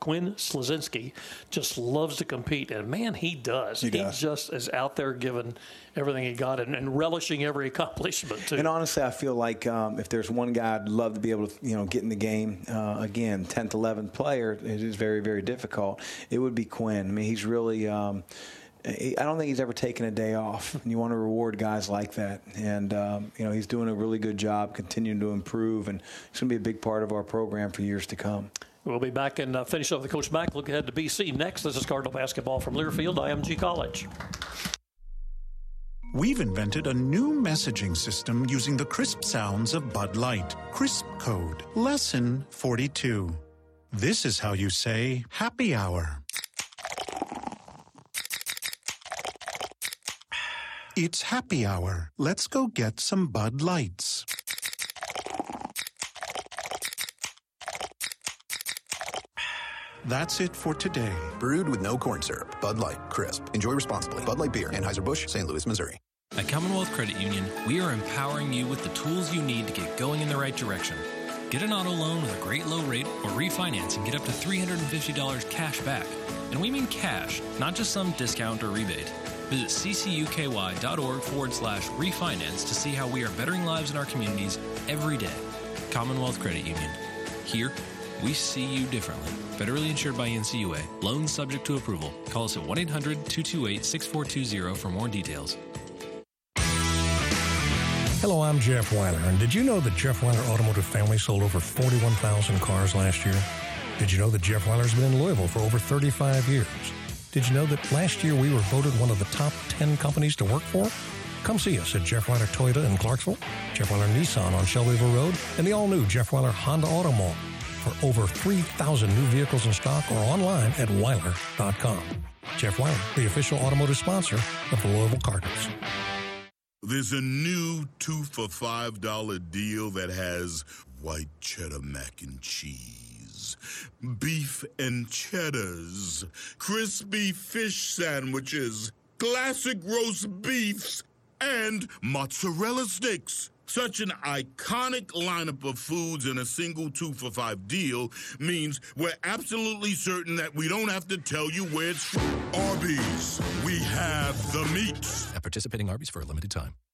Speaker 2: Quinn Slazinski just loves to compete, and man, he does.
Speaker 3: He does.
Speaker 2: just is out there giving everything he got and, and relishing every accomplishment too.
Speaker 3: And honestly, I feel like um, if there's one guy I'd love to be able to, you know, get in the game uh, again, 10th, 11th player, it is very, very difficult. It would be Quinn. I mean, he's really. Um, he- I don't think he's ever taken a day off, and you want to reward guys like that. And um, you know, he's doing a really good job, continuing to improve, and he's going to be a big part of our program for years to come.
Speaker 2: We'll be back and uh, finish off the Coach Mack. Look ahead to BC next. This is Cardinal basketball from Learfield, IMG College.
Speaker 22: We've invented a new messaging system using the crisp sounds of Bud Light. Crisp Code. Lesson 42. This is how you say happy hour. It's happy hour. Let's go get some Bud Lights. That's it for today.
Speaker 15: Brewed with no corn syrup. Bud Light. Crisp. Enjoy responsibly. Bud Light Beer. Anheuser-Busch. St. Louis, Missouri.
Speaker 17: At Commonwealth Credit Union, we are empowering you with the tools you need to get going in the right direction. Get an auto loan with a great low rate or refinance and get up to $350 cash back. And we mean cash, not just some discount or rebate. Visit ccuky.org forward slash refinance to see how we are bettering lives in our communities every day. Commonwealth Credit Union. Here, We see you differently. Federally insured by NCUA. Loans subject to approval. Call us at 1 800 228 6420 for more details.
Speaker 23: Hello, I'm Jeff Wyler, and did you know that Jeff Wyler Automotive Family sold over 41,000 cars last year? Did you know that Jeff Wyler's been in Louisville for over 35 years? Did you know that last year we were voted one of the top 10 companies to work for? Come see us at Jeff Wyler Toyota in Clarksville, Jeff Wyler Nissan on Shelbyville Road, and the all-new Jeff Wyler Honda Auto Mall. For over 3,000 new vehicles in stock or online at Wyler.com. Jeff Wyler, the official automotive sponsor of the Louisville Cardinals.
Speaker 6: There's a new two for five dollar deal that has white cheddar mac and cheese, beef and cheddars, crispy fish sandwiches, classic roast beefs, and mozzarella sticks. Such an iconic lineup of foods in a single two for five deal means we're absolutely certain that we don't have to tell you where it's from. Arby's, we have the meats.
Speaker 7: At participating Arby's for a limited time.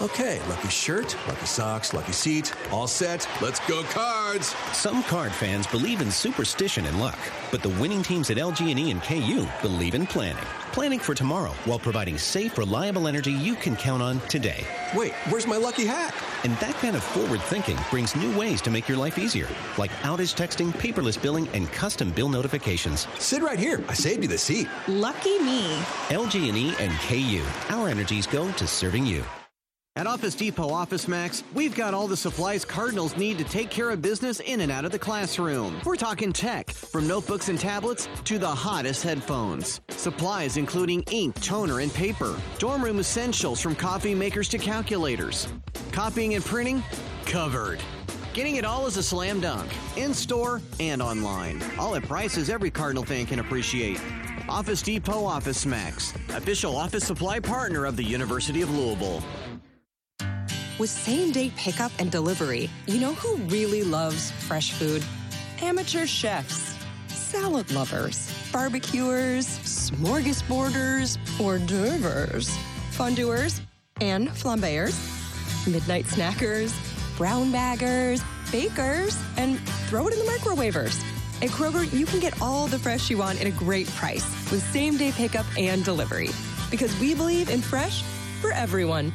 Speaker 15: Okay, lucky shirt, lucky socks, lucky seat, all set. Let's go cards.
Speaker 16: Some card fans believe in superstition and luck, but the winning teams at LG&E and KU believe in planning. Planning for tomorrow while providing safe, reliable energy you can count on today.
Speaker 15: Wait, where's my lucky hat?
Speaker 16: And that kind of forward thinking brings new ways to make your life easier, like outage texting, paperless billing, and custom bill notifications.
Speaker 15: Sit right here. I saved you the seat.
Speaker 9: Lucky me.
Speaker 16: LG&E and KU. Our energies go to serving you.
Speaker 8: At Office Depot Office Max, we've got all the supplies Cardinals need to take care of business in and out of the classroom. We're talking tech, from notebooks and tablets to the hottest headphones. Supplies including ink, toner, and paper. Dorm room essentials from coffee makers to calculators. Copying and printing? Covered. Getting it all is a slam dunk, in store and online. All at prices every Cardinal fan can appreciate. Office Depot Office Max, official office supply partner of the University of Louisville.
Speaker 19: With same day pickup and delivery, you know who really loves fresh food? Amateur chefs, salad lovers, barbecuers, smorgasborders, hors d'oeuvres, fondue and flambeurs, midnight snackers, brown baggers, bakers, and throw it in the microwavers. At Kroger, you can get all the fresh you want at a great price with same day pickup and delivery. Because we believe in fresh for everyone.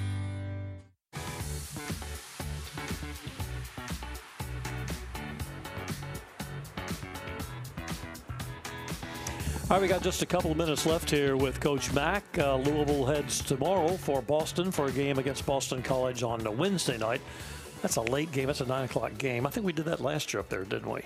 Speaker 2: All right, we got just a couple of minutes left here with Coach Mack. Uh, Louisville heads tomorrow for Boston for a game against Boston College on Wednesday night. That's a late game. That's a nine o'clock game. I think we did that last year up there, didn't we?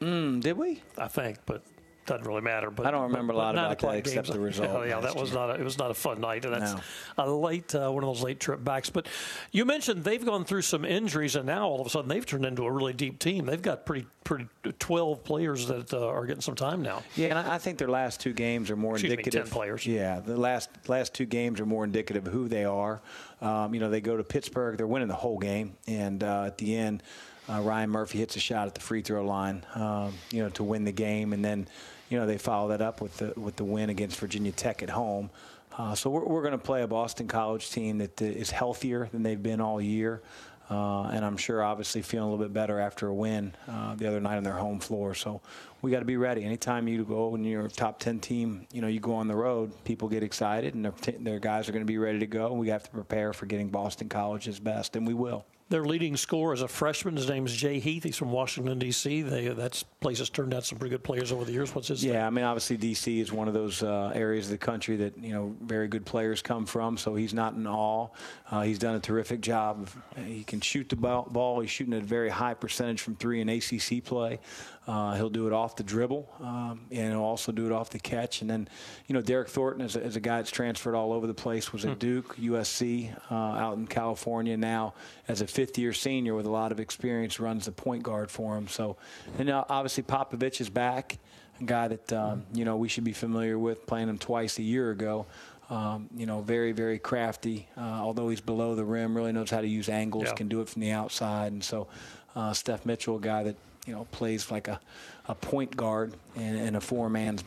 Speaker 3: Mm, did we?
Speaker 2: I think, but doesn't really matter. But
Speaker 3: I don't remember
Speaker 2: but,
Speaker 3: a lot about that except the result.
Speaker 2: Yeah, yeah that was
Speaker 3: year.
Speaker 2: not. A, it was not a fun night, and that's
Speaker 3: No.
Speaker 2: a late uh, one of those late trip backs. But you mentioned they've gone through some injuries, and now all of a sudden they've turned into a really deep team. They've got pretty pretty twelve players that uh, are getting some time now.
Speaker 3: Yeah, and I I think their last two games are more
Speaker 2: Excuse me,
Speaker 3: indicative.
Speaker 2: 10 players.
Speaker 3: Yeah, the last last two games are more indicative of who they are. Um, you know, they go to Pittsburgh, they're winning the whole game, and uh, at the end, uh, Ryan Murphy hits a shot at the free throw line, um, you know, to win the game, and then, you know, they follow that up with the with the win against Virginia Tech at home. Uh, so we're, we're going to play a Boston College team that uh, healthier than they've been all year. Uh, and I'm sure, obviously, feeling a little bit better after a win uh, the other night on their home floor. So we got to be ready. Anytime you go and you're a top 10 team, you know, you go on the road, people get excited, and their, their guys are going to be ready to go. We have to prepare for getting Boston College's best, and we will.
Speaker 2: Their leading scorer is a freshman. His name is Jay Heath. He's from Washington D.C. They, that place has turned out some pretty good players over the years. What's his? Name?
Speaker 3: Yeah, I mean, obviously DC is one of those uh, areas of the country that you know very good players come from. So he's not in awe. Uh, he's done a terrific job. He can shoot the ball. He's shooting at a very high percentage from three in ACC play. Uh, he'll do it off the dribble, um, and he'll also do it off the catch. And then, you know, Derryck Thornton is a, is a guy that's transferred all over the place. Was at
Speaker 2: Hmm.
Speaker 3: Duke, USC, uh, out in California. Now, as a fifth-year senior with a lot of experience, runs the point guard for him. So, and now obviously Popovic is back, a guy that um, you know we should be familiar with, playing him twice a year ago. Um, you know, very, very crafty. Uh, although he's below the rim, really knows how to use angles,
Speaker 2: Yeah.
Speaker 3: can do it from the outside. And so, uh, Steph Mitchell, a guy that you know plays like a, a point guard in, in a four-man's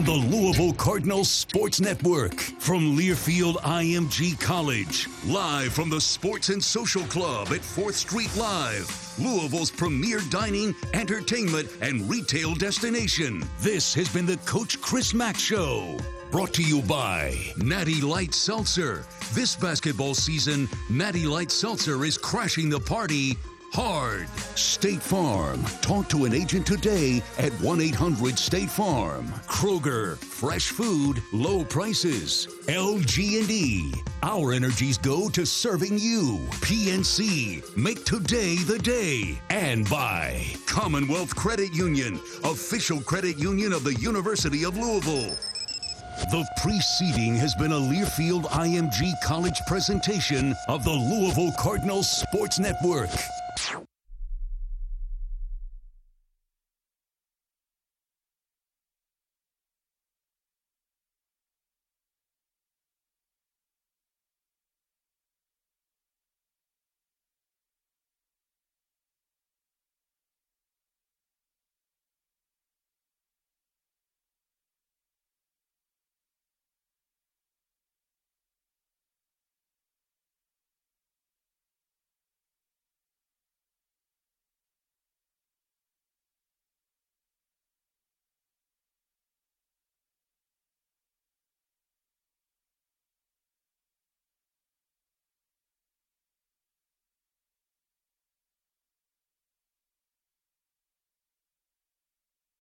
Speaker 1: on the Louisville Cardinals Sports Network from Learfield IMG College. Live from the Sports and Social Club at 4th Street Live, Louisville's premier dining, entertainment, and retail destination. This has been the Coach Chris Mack Show. Brought to you by Natty Light Seltzer. This basketball season, Natty Light Seltzer is crashing the party hard. State Farm. Talk to an agent today at 1 800 State Farm. Kroger. Fresh food, low prices. LG&E. Our energies go to serving you. PNC. Make today the day. And by Commonwealth Credit Union, official credit union of the University of Louisville. The preceding has been a Learfield IMG College presentation of the Louisville Cardinals Sports Network.